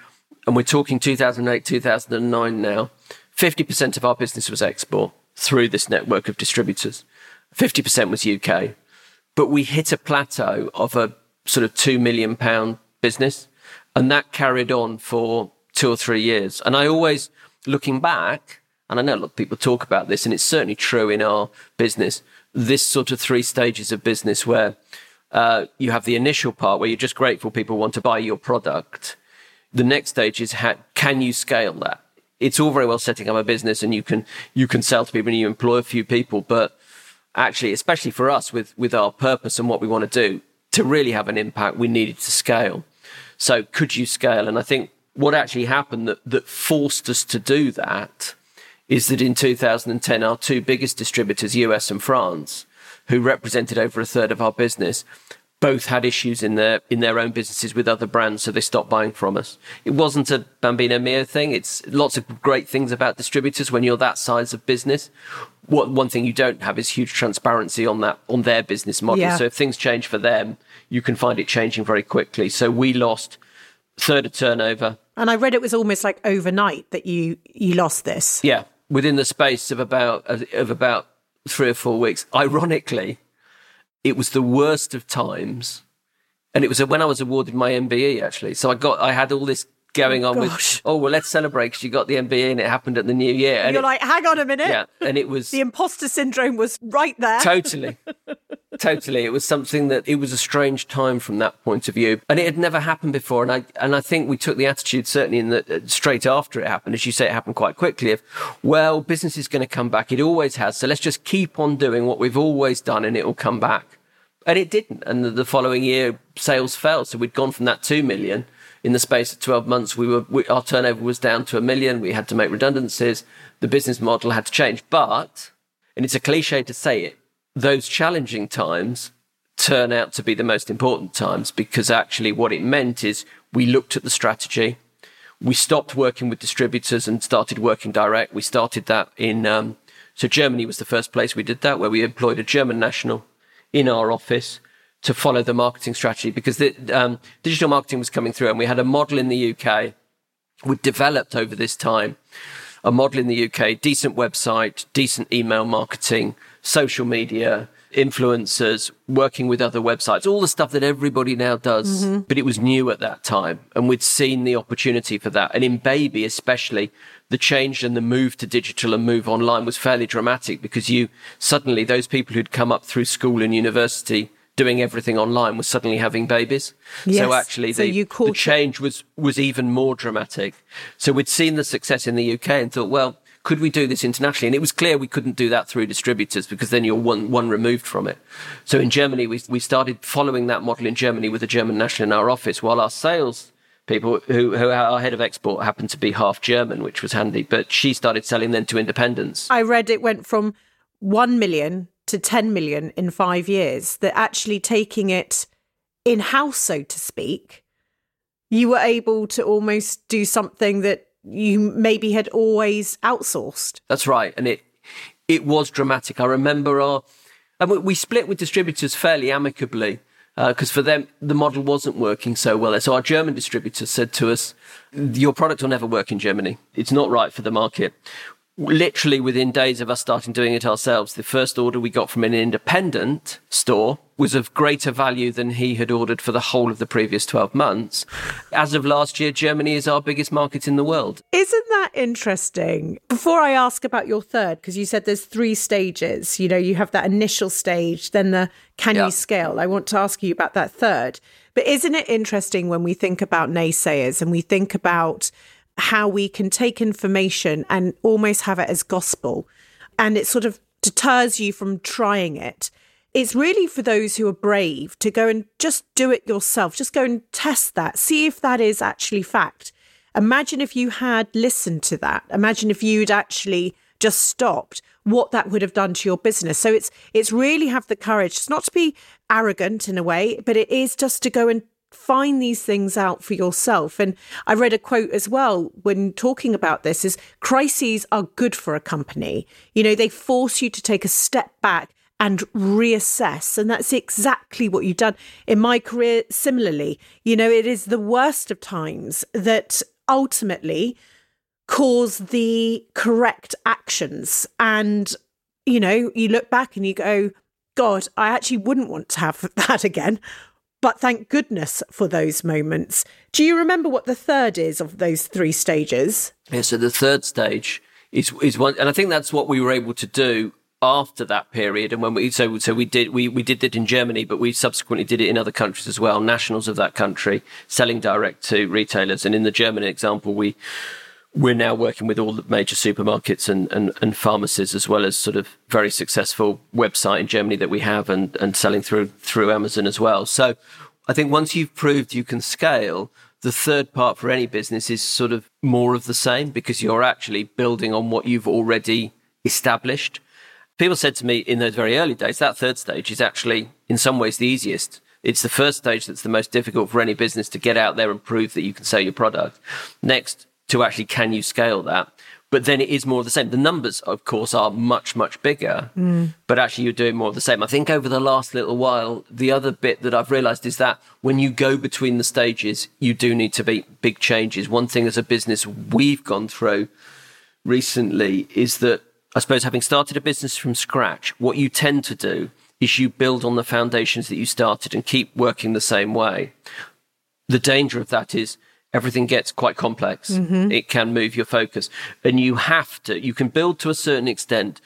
Speaker 3: and we're talking 2008, 2009 now, 50% of our business was export through this network of distributors. 50% was UK. But we hit a plateau of a sort of two million pound business. And that carried on for two or three years. And I always, looking back, and I know a lot of people talk about this, and it's certainly true in our business, this sort of three stages of business where uh, you have the initial part where you're just grateful people want to buy your product. The next stage is how, can you scale that? It's all very well setting up a business and you can you can sell to people and you employ a few people, but actually, especially for us with with our purpose and what we want to do, to really have an impact, we needed to scale. So could you scale? And I think what actually happened that that forced us to do that is that in 2010, our two biggest distributors, US and France, who represented over a third of our business, both had issues in their in their own businesses with other brands, so they stopped buying from us. It wasn't a Bambino Mio thing. It's lots of great things about distributors when you're that size of business. What one thing you don't have is huge transparency on that on their business model. Yeah. So if things change for them, you can find it changing very quickly. So we lost third of turnover.
Speaker 1: And I read it was almost like overnight that you you lost this.
Speaker 3: Yeah, within the space of about of about three or four weeks. Ironically, it was the worst of times, and it was when I was awarded my MBE actually. So I got I had all this going on Gosh. with oh well let's celebrate because you got the MBE and it happened at the new year.
Speaker 1: And you're it, like hang on a minute.
Speaker 3: Yeah and it was
Speaker 1: the imposter syndrome was right there.
Speaker 3: Totally. Totally. It was something that it was a strange time from that point of view. And it had never happened before. And I and I think we took the attitude certainly in the uh, straight after it happened as you say it happened quite quickly of well business is going to come back. It always has. So let's just keep on doing what we've always done and it will come back. And it didn't. And the, the following year sales fell. So we'd gone from that 2 million in the space of 12 months, we were, we, our turnover was down to a million. We had to make redundancies. The business model had to change. But, and it's a cliche to say it, those challenging times turn out to be the most important times because actually what it meant is we looked at the strategy. We stopped working with distributors and started working direct. We started that in, um, so Germany was the first place we did that, where we employed a German national in our office to follow the marketing strategy because the, um, digital marketing was coming through and we had a model in the UK. We developed over this time a model in the UK, decent website, decent email marketing, social media, influencers, working with other websites, all the stuff that everybody now does. Mm-hmm. But it was new at that time. And we'd seen the opportunity for that. And in baby, especially, the change and the move to digital and move online was fairly dramatic because you suddenly, those people who'd come up through school and university doing everything online was suddenly having babies. Yes. So actually so the, the change was, was even more dramatic. So we'd seen the success in the UK and thought, well, could we do this internationally? And it was clear we couldn't do that through distributors because then you're one, one removed from it. So in Germany, we, we started following that model in Germany with a German national in our office while our sales people who, who our head of export happened to be half German, which was handy, but she started selling then to independents.
Speaker 1: I read it went from 1 million to 10 million in five years, that actually taking it in house, so to speak, you were able to almost do something that you maybe had always outsourced.
Speaker 3: That's right. And it, it was dramatic. I remember our, and we split with distributors fairly amicably because uh, for them the model wasn't working so well. So our German distributor said to us, "Your product will never work in Germany. It's not right for the market literally within days of us starting doing it ourselves, the first order we got from an independent store was of greater value than he had ordered for the whole of the previous 12 months. As of last year, Germany is our biggest market in the world.
Speaker 1: Isn't that interesting? Before I ask about your third, because you said there's three stages, you know, you have that initial stage, then the can yeah. you scale? I want to ask you about that third. But isn't it interesting when we think about naysayers and we think about how we can take information and almost have it as gospel. And it sort of deters you from trying it. It's really for those who are brave to go and just do it yourself. Just go and test that, see if that is actually fact. Imagine if you had listened to that. Imagine if you'd actually just stopped what that would have done to your business. So it's it's really have the courage. It's not to be arrogant in a way, but it is just to go and find these things out for yourself. And I read a quote as well when talking about this is crises are good for a company. You know, they force you to take a step back and reassess. And that's exactly what you've done in my career. Similarly, you know, it is the worst of times that ultimately cause the correct actions. And, you know, you look back and you go, God, I actually wouldn't want to have that again. But thank goodness for those moments. Do you remember what the third is of those three stages?
Speaker 3: Yeah, so the third stage is is one, and I think that's what we were able to do after that period. And when we so so we did we we did it in Germany, but we subsequently did it in other countries as well. Nationals of that country selling direct to retailers, and in the German example, we we're now working with all the major supermarkets and, and, and pharmacies as well as sort of very successful website in Germany that we have and, and selling through through Amazon as well. So I think once you've proved you can scale, the third part for any business is sort of more of the same because you're actually building on what you've already established. People said to me in those very early days, that third stage is actually in some ways the easiest. It's the first stage that's the most difficult for any business to get out there and prove that you can sell your product. Next, to actually can you scale that? But then it is more of the same. The numbers, of course, are much, much bigger, mm. but actually you're doing more of the same. I think over the last little while, the other bit that I've realized is that when you go between the stages, you do need to make big changes. One thing as a business we've gone through recently is that I suppose having started a business from scratch, what you tend to do is you build on the foundations that you started and keep working the same way. The danger of that is everything gets quite complex. Mm-hmm. It can move your focus. And you have to, you can build to a certain extent,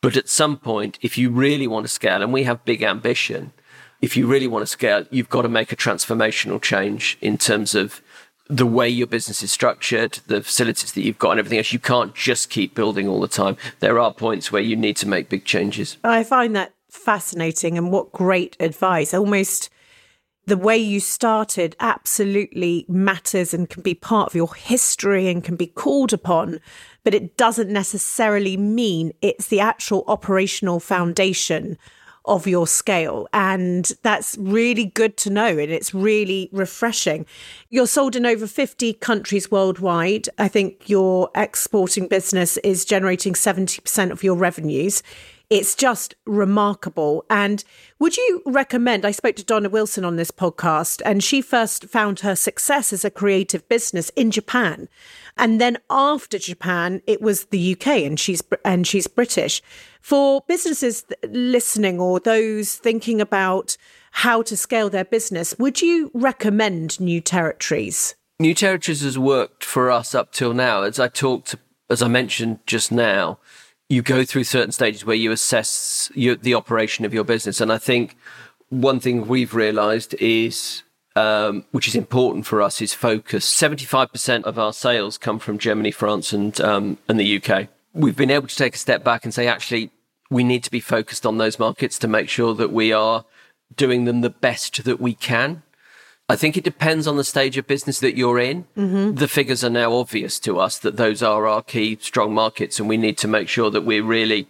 Speaker 3: but at some point, if you really want to scale, and we have big ambition, if you really want to scale, you've got to make a transformational change in terms of the way your business is structured, the facilities that you've got, and everything else. You can't just keep building all the time. There are points where you need to make big changes.
Speaker 1: I find that fascinating and what great advice. Almost the way you started absolutely matters and can be part of your history and can be called upon, but it doesn't necessarily mean it's the actual operational foundation of your scale. And that's really good to know. And it's really refreshing. You're sold in over 50 countries worldwide. I think your exporting business is generating 70% of your revenues. It's just remarkable. And would you recommend? I spoke to Donna Wilson on this podcast, and she first found her success as a creative business in Japan. And then after Japan, it was the UK, and she's and she's British. For businesses listening or those thinking about how to scale their business, would you recommend new territories?
Speaker 3: New territories has worked for us up till now. As I talked, as I mentioned just now, you go through certain stages where you assess your, the operation of your business. And I think one thing we've realized is, um, which is important for us, is focus. 75% of our sales come from Germany, France, and, um, and the UK. We've been able to take a step back and say, actually, we need to be focused on those markets to make sure that we are doing them the best that we can. I think it depends on the stage of business that you're in. Mm-hmm. The figures are now obvious to us that those are our key strong markets, and we need to make sure that we're really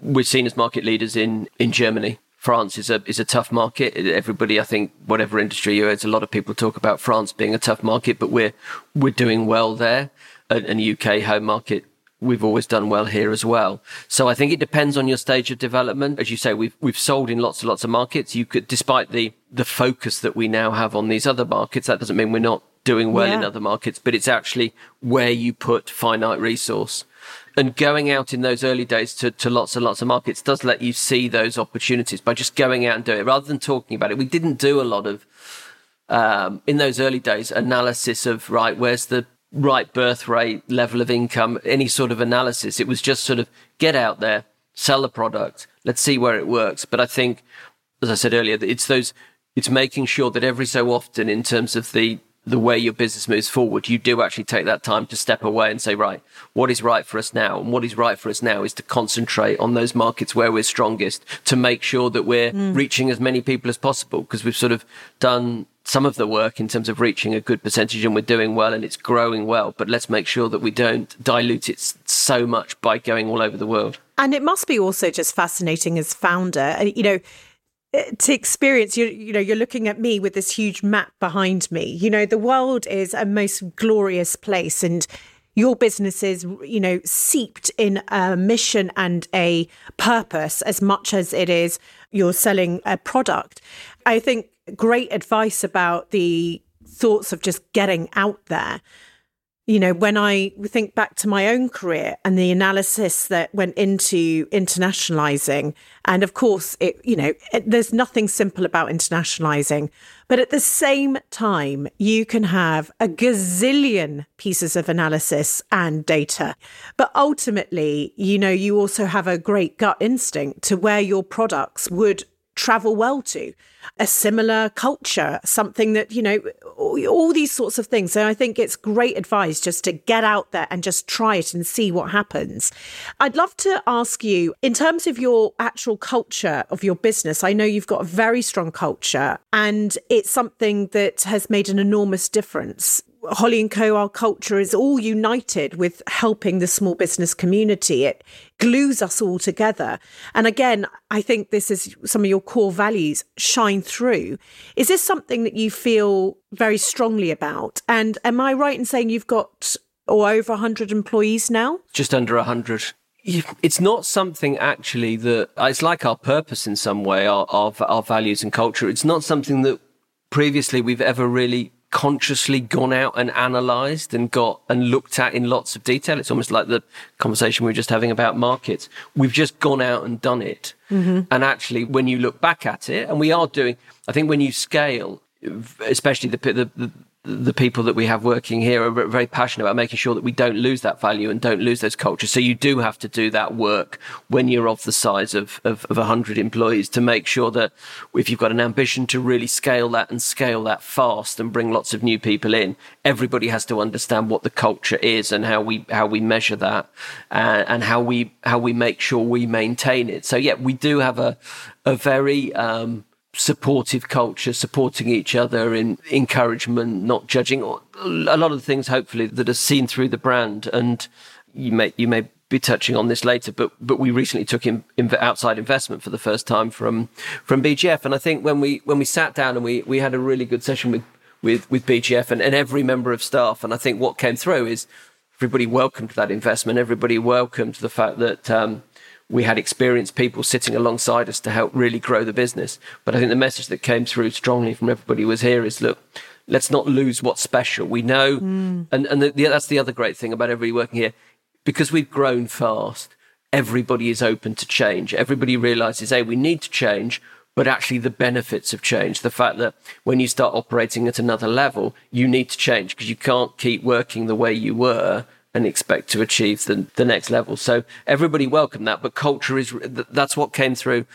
Speaker 3: we're seen as market leaders in in Germany. France is a is a tough market. Everybody, I think, whatever industry you're in, a lot of people talk about France being a tough market, but we're we're doing well there. And UK home market we've always done well here as well. So I think it depends on your stage of development. As you say, we've we've sold in lots and lots of markets. You could, despite the the focus that we now have on these other markets, that doesn't mean we're not doing well yeah. in other markets, but it's actually where you put finite resource. And going out in those early days to, to lots and lots of markets does let you see those opportunities by just going out and doing it rather than talking about it. We didn't do a lot of, um, in those early days, analysis of, right, where's the right birth rate, level of income, any sort of analysis. It was just sort of get out there, sell the product, let's see where it works. But I think, as I said earlier, it's those, it's making sure that every so often, in terms of the the way your business moves forward, you do actually take that time to step away and say, right, what is right for us now? And what is right for us now is to concentrate on those markets where we're strongest to make sure that we're mm. reaching as many people as possible because we've sort of done some of the work in terms of reaching a good percentage and we're doing well and it's growing well. But let's make sure that we don't dilute it so much by going all over the world.
Speaker 1: And it must be also just fascinating as founder, you know, eh, to experience you you know you're looking at me with this huge map behind me you know the world is a most glorious place and your business is, you know, seeped in a mission and a purpose as much as it is you're selling a product. I think great advice about the thoughts of just getting out there you know, when I think back to my own career and the analysis that went into internationalizing, and of course, it, you know, it, there's nothing simple about internationalizing, but at the same time, you can have a gazillion pieces of analysis and data. But ultimately, you know, you also have a great gut instinct to where your products would travel well to a similar culture something that you know all, these sorts of things. So i think it's great advice just to get out there and just try it and see what happens. I'd love to ask you in terms of your actual culture of your business i know you've got a very strong culture and it's something that has made an enormous difference Holly and Co, our culture is all united with helping the small business community. It glues us all together. And again, I think this is some of your core values shine through. Is this something that you feel very strongly about? And am I right in saying you've got or over 100 employees now?
Speaker 3: Just under 100 it's not something actually that it's like our purpose in some way, our, our, our values and culture. It's not something that previously we've ever really consciously gone out and analyzed and got and looked at in lots of detail. It's almost like the conversation we were just having about markets. We've just gone out and done it. Mm-hmm. And actually, when you look back at it, and we are doing, I think when you scale, especially the, the, the people that we have working here are very passionate about making sure that we don't lose that value and don't lose those cultures. So you do have to do that work when you're of the size of, of, of 100 employees to make sure that if you've got an ambition to really scale that and scale that fast and bring lots of new people in, everybody has to understand what the culture is and how we, how we measure that uh, and how we, how we make sure we maintain it. So yeah, we do have a, a very, um, supportive culture, supporting each other in encouragement, not judging. A lot of the things, hopefully, that are seen through the brand. And you may you may be touching on this later, but but we recently took in, in, outside investment for the first time from from BGF, and I think when we when we sat down and we we had a really good session with with with BGF and, and every member of staff, and I think what came through is everybody welcomed that investment, everybody welcomed the fact that. Um, we had experienced people sitting alongside us to help really grow the business. But I think the message that came through strongly from everybody was here is look, let's not lose what's special. We know, mm. and, and the, the, that's the other great thing about everybody working here because we've grown fast, everybody is open to change. Everybody realizes, hey, we need to change, but actually the benefits of change, the fact that when you start operating at another level, you need to change because you can't keep working the way you were and expect to achieve the, the next level. So everybody welcomed that, but culture is, that's what came through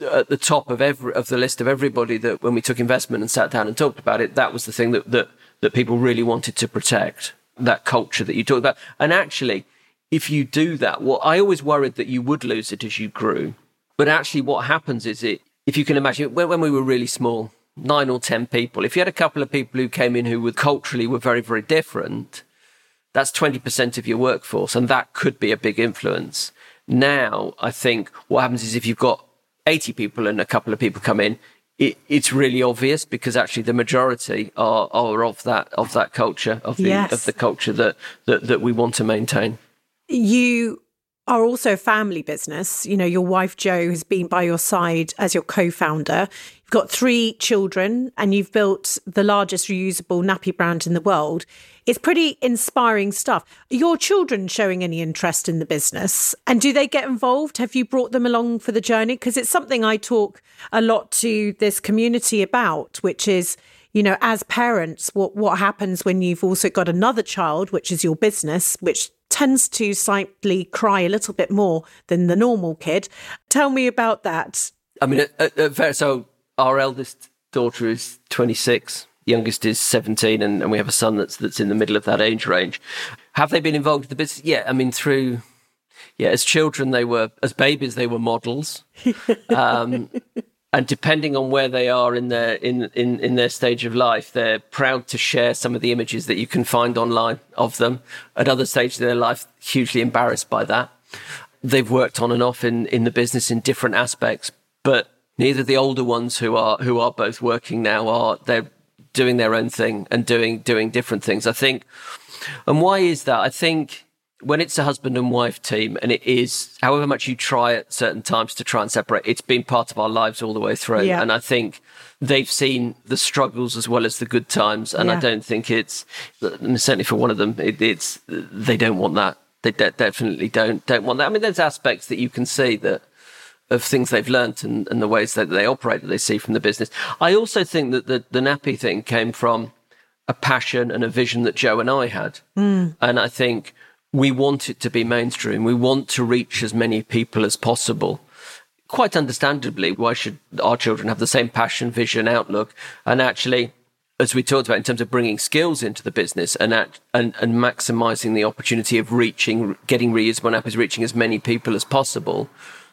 Speaker 3: at the top of every, of the list of everybody that when we took investment and sat down and talked about it, that was the thing that, that, that people really wanted to protect, that culture that you talked about. And actually, if you do that, well, I always worried that you would lose it as you grew. But actually, what happens is it, if you can imagine, when, when we were really small, nine or 10 people, if you had a couple of people who came in who were culturally were very, very different, that's 20% of your workforce. And that could be a big influence. Now, I think what happens is if you've got 80 people and a couple of people come in, it, it's really obvious because actually the majority are, are of that of that culture of the yes. of the culture that, that that we want to maintain.
Speaker 1: You are also a family business. You know, your wife Jo has been by your side as your co-founder. You've got three children and you've built the largest reusable nappy brand in the world. It's pretty inspiring stuff. Are your children showing any interest in the business? And do they get involved? Have you brought them along for the journey? Because it's something I talk a lot to this community about, which is you know, as parents, what what happens when you've also got another child, which is your business, which tends to slightly cry a little bit more than the normal kid. Tell me about that.
Speaker 3: I mean, at, at, so our eldest daughter is 26, youngest is 17, and, and we have a son that's that's in the middle of that age range. Have they been involved in the business? Yeah, I mean, through yeah, as children they were, as babies they were models. Um, and depending on where they are in their in, in in their stage of life, they're proud to share some of the images that you can find online of them. At other stages of their life, hugely embarrassed by that. They've worked on and off in in the business in different aspects, but neither the older ones who are who are both working now are they're doing their own thing and doing doing different things. I think, and why is that? I think when it's a husband and wife team and it is however much you try at certain times to try and separate it's been part of our lives all the way through yeah. and i think they've seen the struggles as well as the good times and yeah. i don't think it's certainly for one of them it, it's they don't want that they de- definitely don't don't want that i mean there's aspects that you can see that of things they've learnt and, and the ways that they operate that they see from the business i also think that the, the nappy thing came from a passion and a vision that Jo and i had mm. and i think we want it to be mainstream. We want to reach as many people as possible. Quite understandably, why should our children have the same passion, vision, outlook? And actually, as we talked about in terms of bringing skills into the business and at, and, and maximizing the opportunity of reaching, getting reusable app is reaching as many people as possible,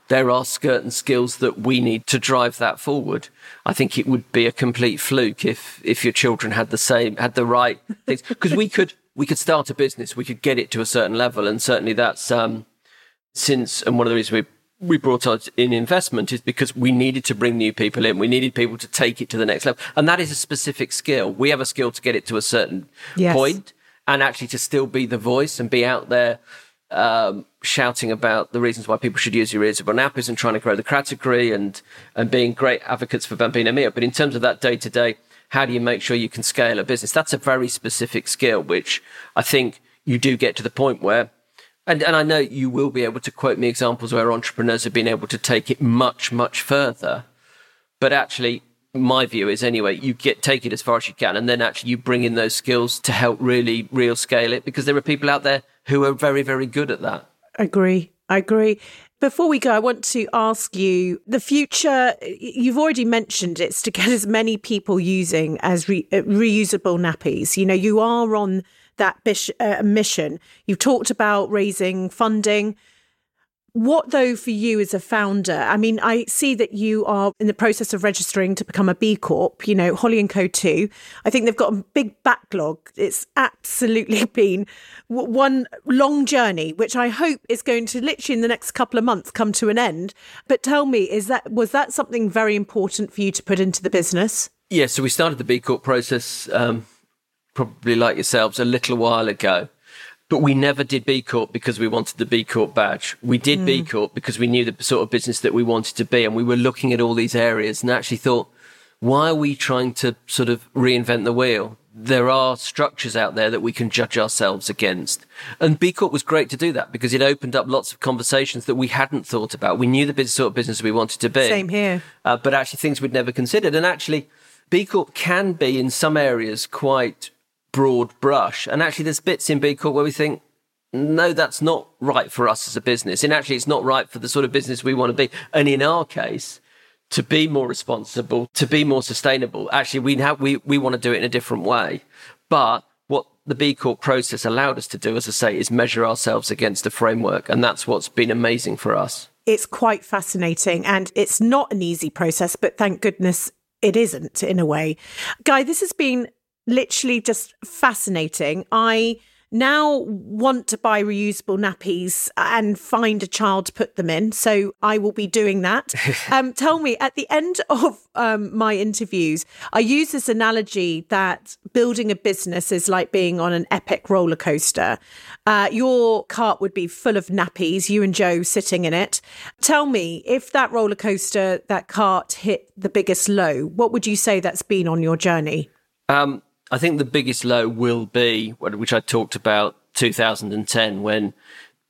Speaker 3: there are certain skills that we need to drive that forward. I think it would be a complete fluke if if your children had the same had the right things because we could we could start a business, we could get it to a certain level, and certainly that's um, since and one of the reasons we we brought in investment is because we needed to bring new people in. We needed people to take it to the next level, and that is a specific skill. We have a skill to get it to a certain yes. point, and actually to still be the voice and be out there. Um, shouting about the reasons why people should use your reusable nappies and trying to grow the category and and being great advocates for Bambino Mio. But in terms of that day to day, how do you make sure you can scale a business? That's a very specific skill, which I think you do get to the point where, and, and I know you will be able to quote me examples where entrepreneurs have been able to take it much, much further. But actually, my view is anyway, you get take it as far as you can, and then actually you bring in those skills to help really real scale it because there are people out there who are very, very good at that.
Speaker 1: Agree. I agree. Before we go, I want to ask you the future. You've already mentioned it's to get as many people using as re, uh, reusable nappies. You know, you are on that bish, uh, mission. You've talked about raising funding. What, though, for you as a founder? I mean, I see that you are in the process of registering to become a B Corp, you know, Holly and Co. too. I think they've got a big backlog. It's absolutely been one long journey, which I hope is going to literally in the next couple of months come to an end. But tell me, is that, was that something very important for you to put into the business?
Speaker 3: Yeah, so we started the B Corp process, um, probably like yourselves, a little while ago. But we never did B Corp because we wanted the B Corp badge. We did mm. B Corp because we knew the sort of business that we wanted to be. And we were looking at all these areas and actually thought, why are we trying to sort of reinvent the wheel? There are structures out there that we can judge ourselves against. And B Corp was great to do that because it opened up lots of conversations that we hadn't thought about. We knew the sort of business we wanted to be.
Speaker 1: Same here.
Speaker 3: Uh, but actually things we'd never considered. And actually, B Corp can be in some areas quite broad brush. And actually, there's bits in B Corp where we think, no, that's not right for us as a business. And actually, it's not right for the sort of business we want to be. And in our case, to be more responsible, to be more sustainable, actually, we have, we, we want to do it in a different way. But what the B Corp process allowed us to do, as I say, is measure ourselves against a framework. And that's what's been amazing for us.
Speaker 1: It's quite fascinating and it's not an easy process, but thank goodness it isn't in a way. Guy, this has been literally just fascinating. I now want to buy reusable nappies and find a child to put them in. So I will be doing that. um, tell me, at the end of um, my interviews, I use this analogy that building a business is like being on an epic roller coaster. Uh, your cart would be full of nappies, you and Jo sitting in it. Tell me, if that roller coaster, that cart hit the biggest low, what would you say that's been on your journey?
Speaker 3: Um, I think the biggest low will be, which I talked about 2010, when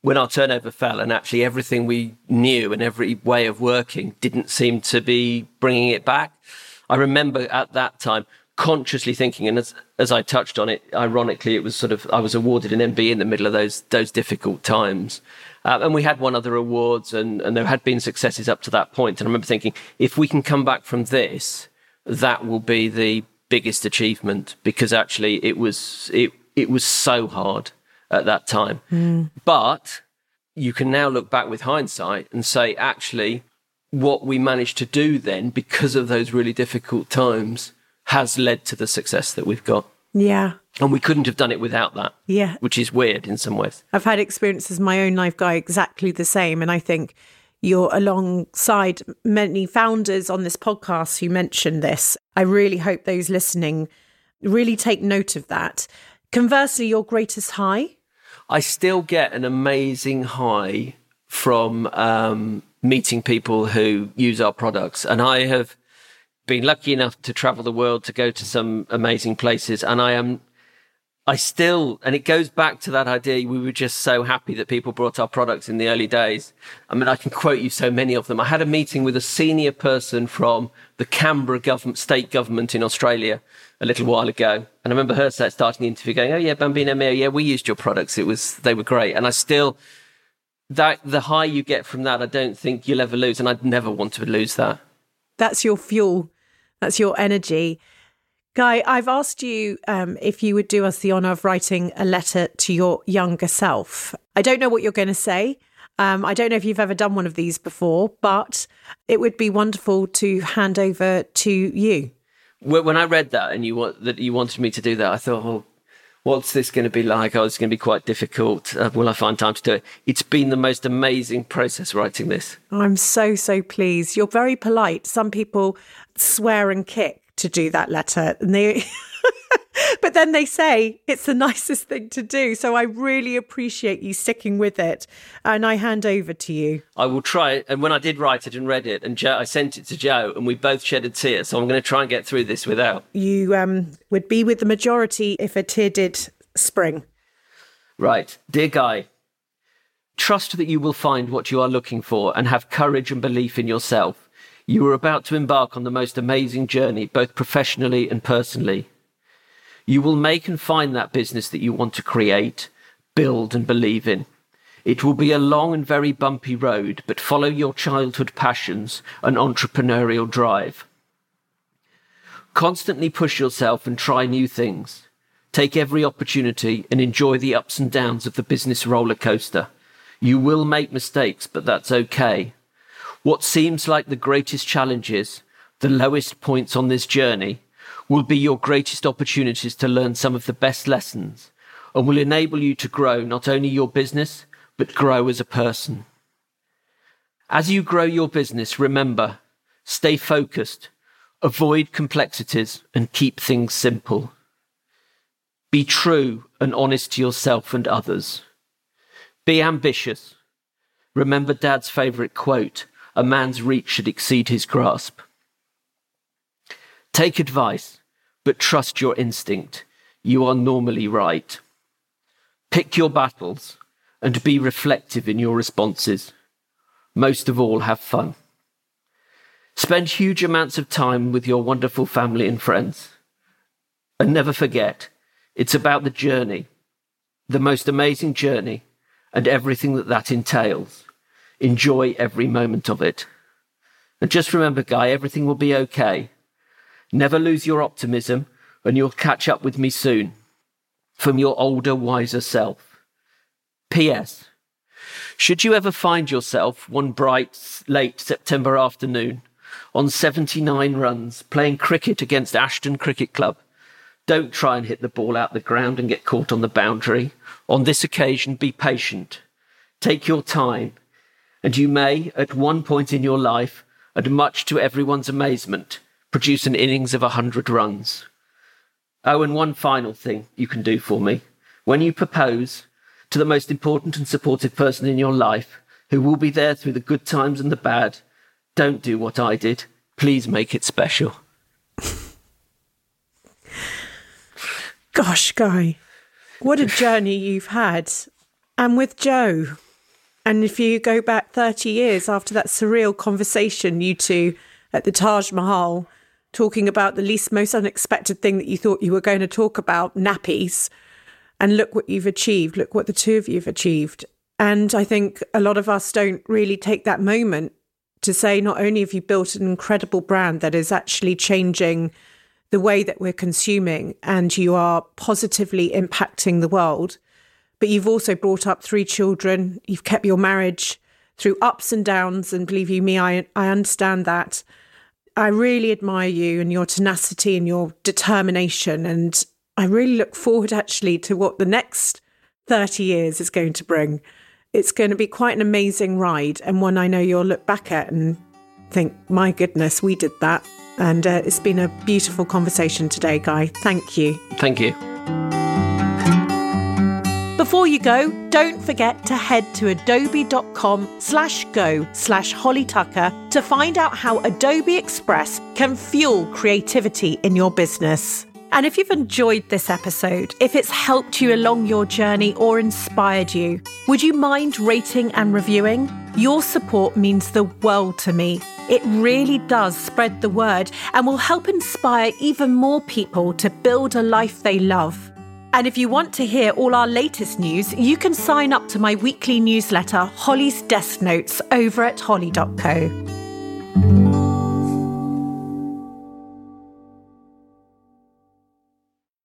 Speaker 3: when our turnover fell and actually everything we knew and every way of working didn't seem to be bringing it back. I remember at that time consciously thinking, and as, as I touched on it, ironically, it was sort of, I was awarded an MBE in the middle of those, those difficult times. Uh, and we had won other awards and, and there had been successes up to that point. And I remember thinking, if we can come back from this, that will be the biggest achievement because actually it was it it was so hard at that time. Mm. But you can now look back with hindsight and say actually what we managed to do then because of those really difficult times has led to the success that we've got.
Speaker 1: Yeah.
Speaker 3: And we couldn't have done it without that.
Speaker 1: Yeah.
Speaker 3: Which is weird in some ways.
Speaker 1: I've had experiences my own life guy exactly the same and I think you're alongside many founders on this podcast who mentioned this. I really hope those listening really take note of that. Conversely, your greatest high?
Speaker 3: I still get an amazing high from um, meeting people who use our products. And I have been lucky enough to travel the world to go to some amazing places. And I am I still, and it goes back to that idea. We were just so happy that people brought our products in the early days. I mean, I can quote you so many of them. I had a meeting with a senior person from the Canberra government, state government in Australia a little while ago. And I remember her starting the interview going, Oh yeah, Bambino Mio. Yeah, we used your products. It was, they were great. And I still, that, the high you get from that, I don't think you'll ever lose. And I'd never want to lose that.
Speaker 1: That's your fuel. That's your energy. Guy, I've asked you um, if you would do us the honour of writing a letter to your younger self. I don't know what you're going to say. Um, I don't know if you've ever done one of these before, but it would be wonderful to hand over to you.
Speaker 3: When I read that and you want that you wanted me to do that, I thought, oh, what's this going to be like? Oh, it's going to be quite difficult. Uh, will I find time to do it? It's been the most amazing process writing this.
Speaker 1: I'm so, so pleased. You're very polite. Some people swear and kick to do that letter. And they, but then they say it's the nicest thing to do. So I really appreciate you sticking with it. And I hand over to you.
Speaker 3: I will try. And when I did write it and read it, and Jo, I sent it to Jo, and we both shed a tear. So I'm going to try and get through this without.
Speaker 1: You um, would be with the majority if a tear did spring.
Speaker 3: Right. Dear Guy, trust that you will find what you are looking for and have courage and belief in yourself. You are about to embark on the most amazing journey, both professionally and personally. You will make and find that business that you want to create, build, and believe in. It will be a long and very bumpy road, but follow your childhood passions and entrepreneurial drive. Constantly push yourself and try new things. Take every opportunity and enjoy the ups and downs of the business roller coaster. You will make mistakes, but that's okay. What seems like the greatest challenges, the lowest points on this journey, will be your greatest opportunities to learn some of the best lessons and will enable you to grow not only your business, but grow as a person. As you grow your business, remember, stay focused, avoid complexities, and keep things simple. Be true and honest to yourself and others. Be ambitious. Remember Dad's favourite quote a man's reach should exceed his grasp. Take advice, but trust your instinct. You are normally right. Pick your battles and be reflective in your responses. Most of all, have fun. Spend huge amounts of time with your wonderful family and friends. And never forget, it's about the journey, the most amazing journey, and everything that that entails. Enjoy every moment of it. And just remember, Guy, everything will be okay. Never lose your optimism, and you'll catch up with me soon. From your older, wiser self. P.S. Should you ever find yourself one bright, late September afternoon on 79 runs playing cricket against Ashton Cricket Club, don't try and hit the ball out the ground and get caught on the boundary. On this occasion, be patient. Take your time, and you may, at one point in your life, and much to everyone's amazement, produce an innings of a hundred runs. Oh, and one final thing you can do for me. When you propose to the most important and supportive person in your life, who will be there through the good times and the bad, don't do what I did. Please make it special.
Speaker 1: Gosh, Guy, what a journey you've had. And with Jo. And if you go back 30 years after that surreal conversation, you two at the Taj Mahal, talking about the least most unexpected thing that you thought you were going to talk about nappies. And look what you've achieved. Look what the two of you have achieved. And i think a lot of us don't really take that moment to say not only have you built an incredible brand that is actually changing the way that we're consuming and you are positively impacting the world but you've also brought up three children you've kept your marriage through ups and downs and believe you me i i understand that I really admire you and your tenacity and your determination. And I really look forward actually to what the next 30 years is going to bring. It's going to be quite an amazing ride and one I know you'll look back at and think, my goodness, we did that. And uh, it's been a beautiful conversation today, Guy. Thank you.
Speaker 3: Thank you.
Speaker 1: Before you go, don't forget to head to adobe.com slash go slash Holly Tucker to find out how Adobe Express can fuel creativity in your business. And if you've enjoyed this episode, if it's helped you along your journey or inspired you, would you mind rating and reviewing? Your support means the world to me. It really does spread the word and will help inspire even more people to build a life they love. And if you want to hear all our latest news, you can sign up to my weekly newsletter, Holly's Desk Notes, over at holly.co.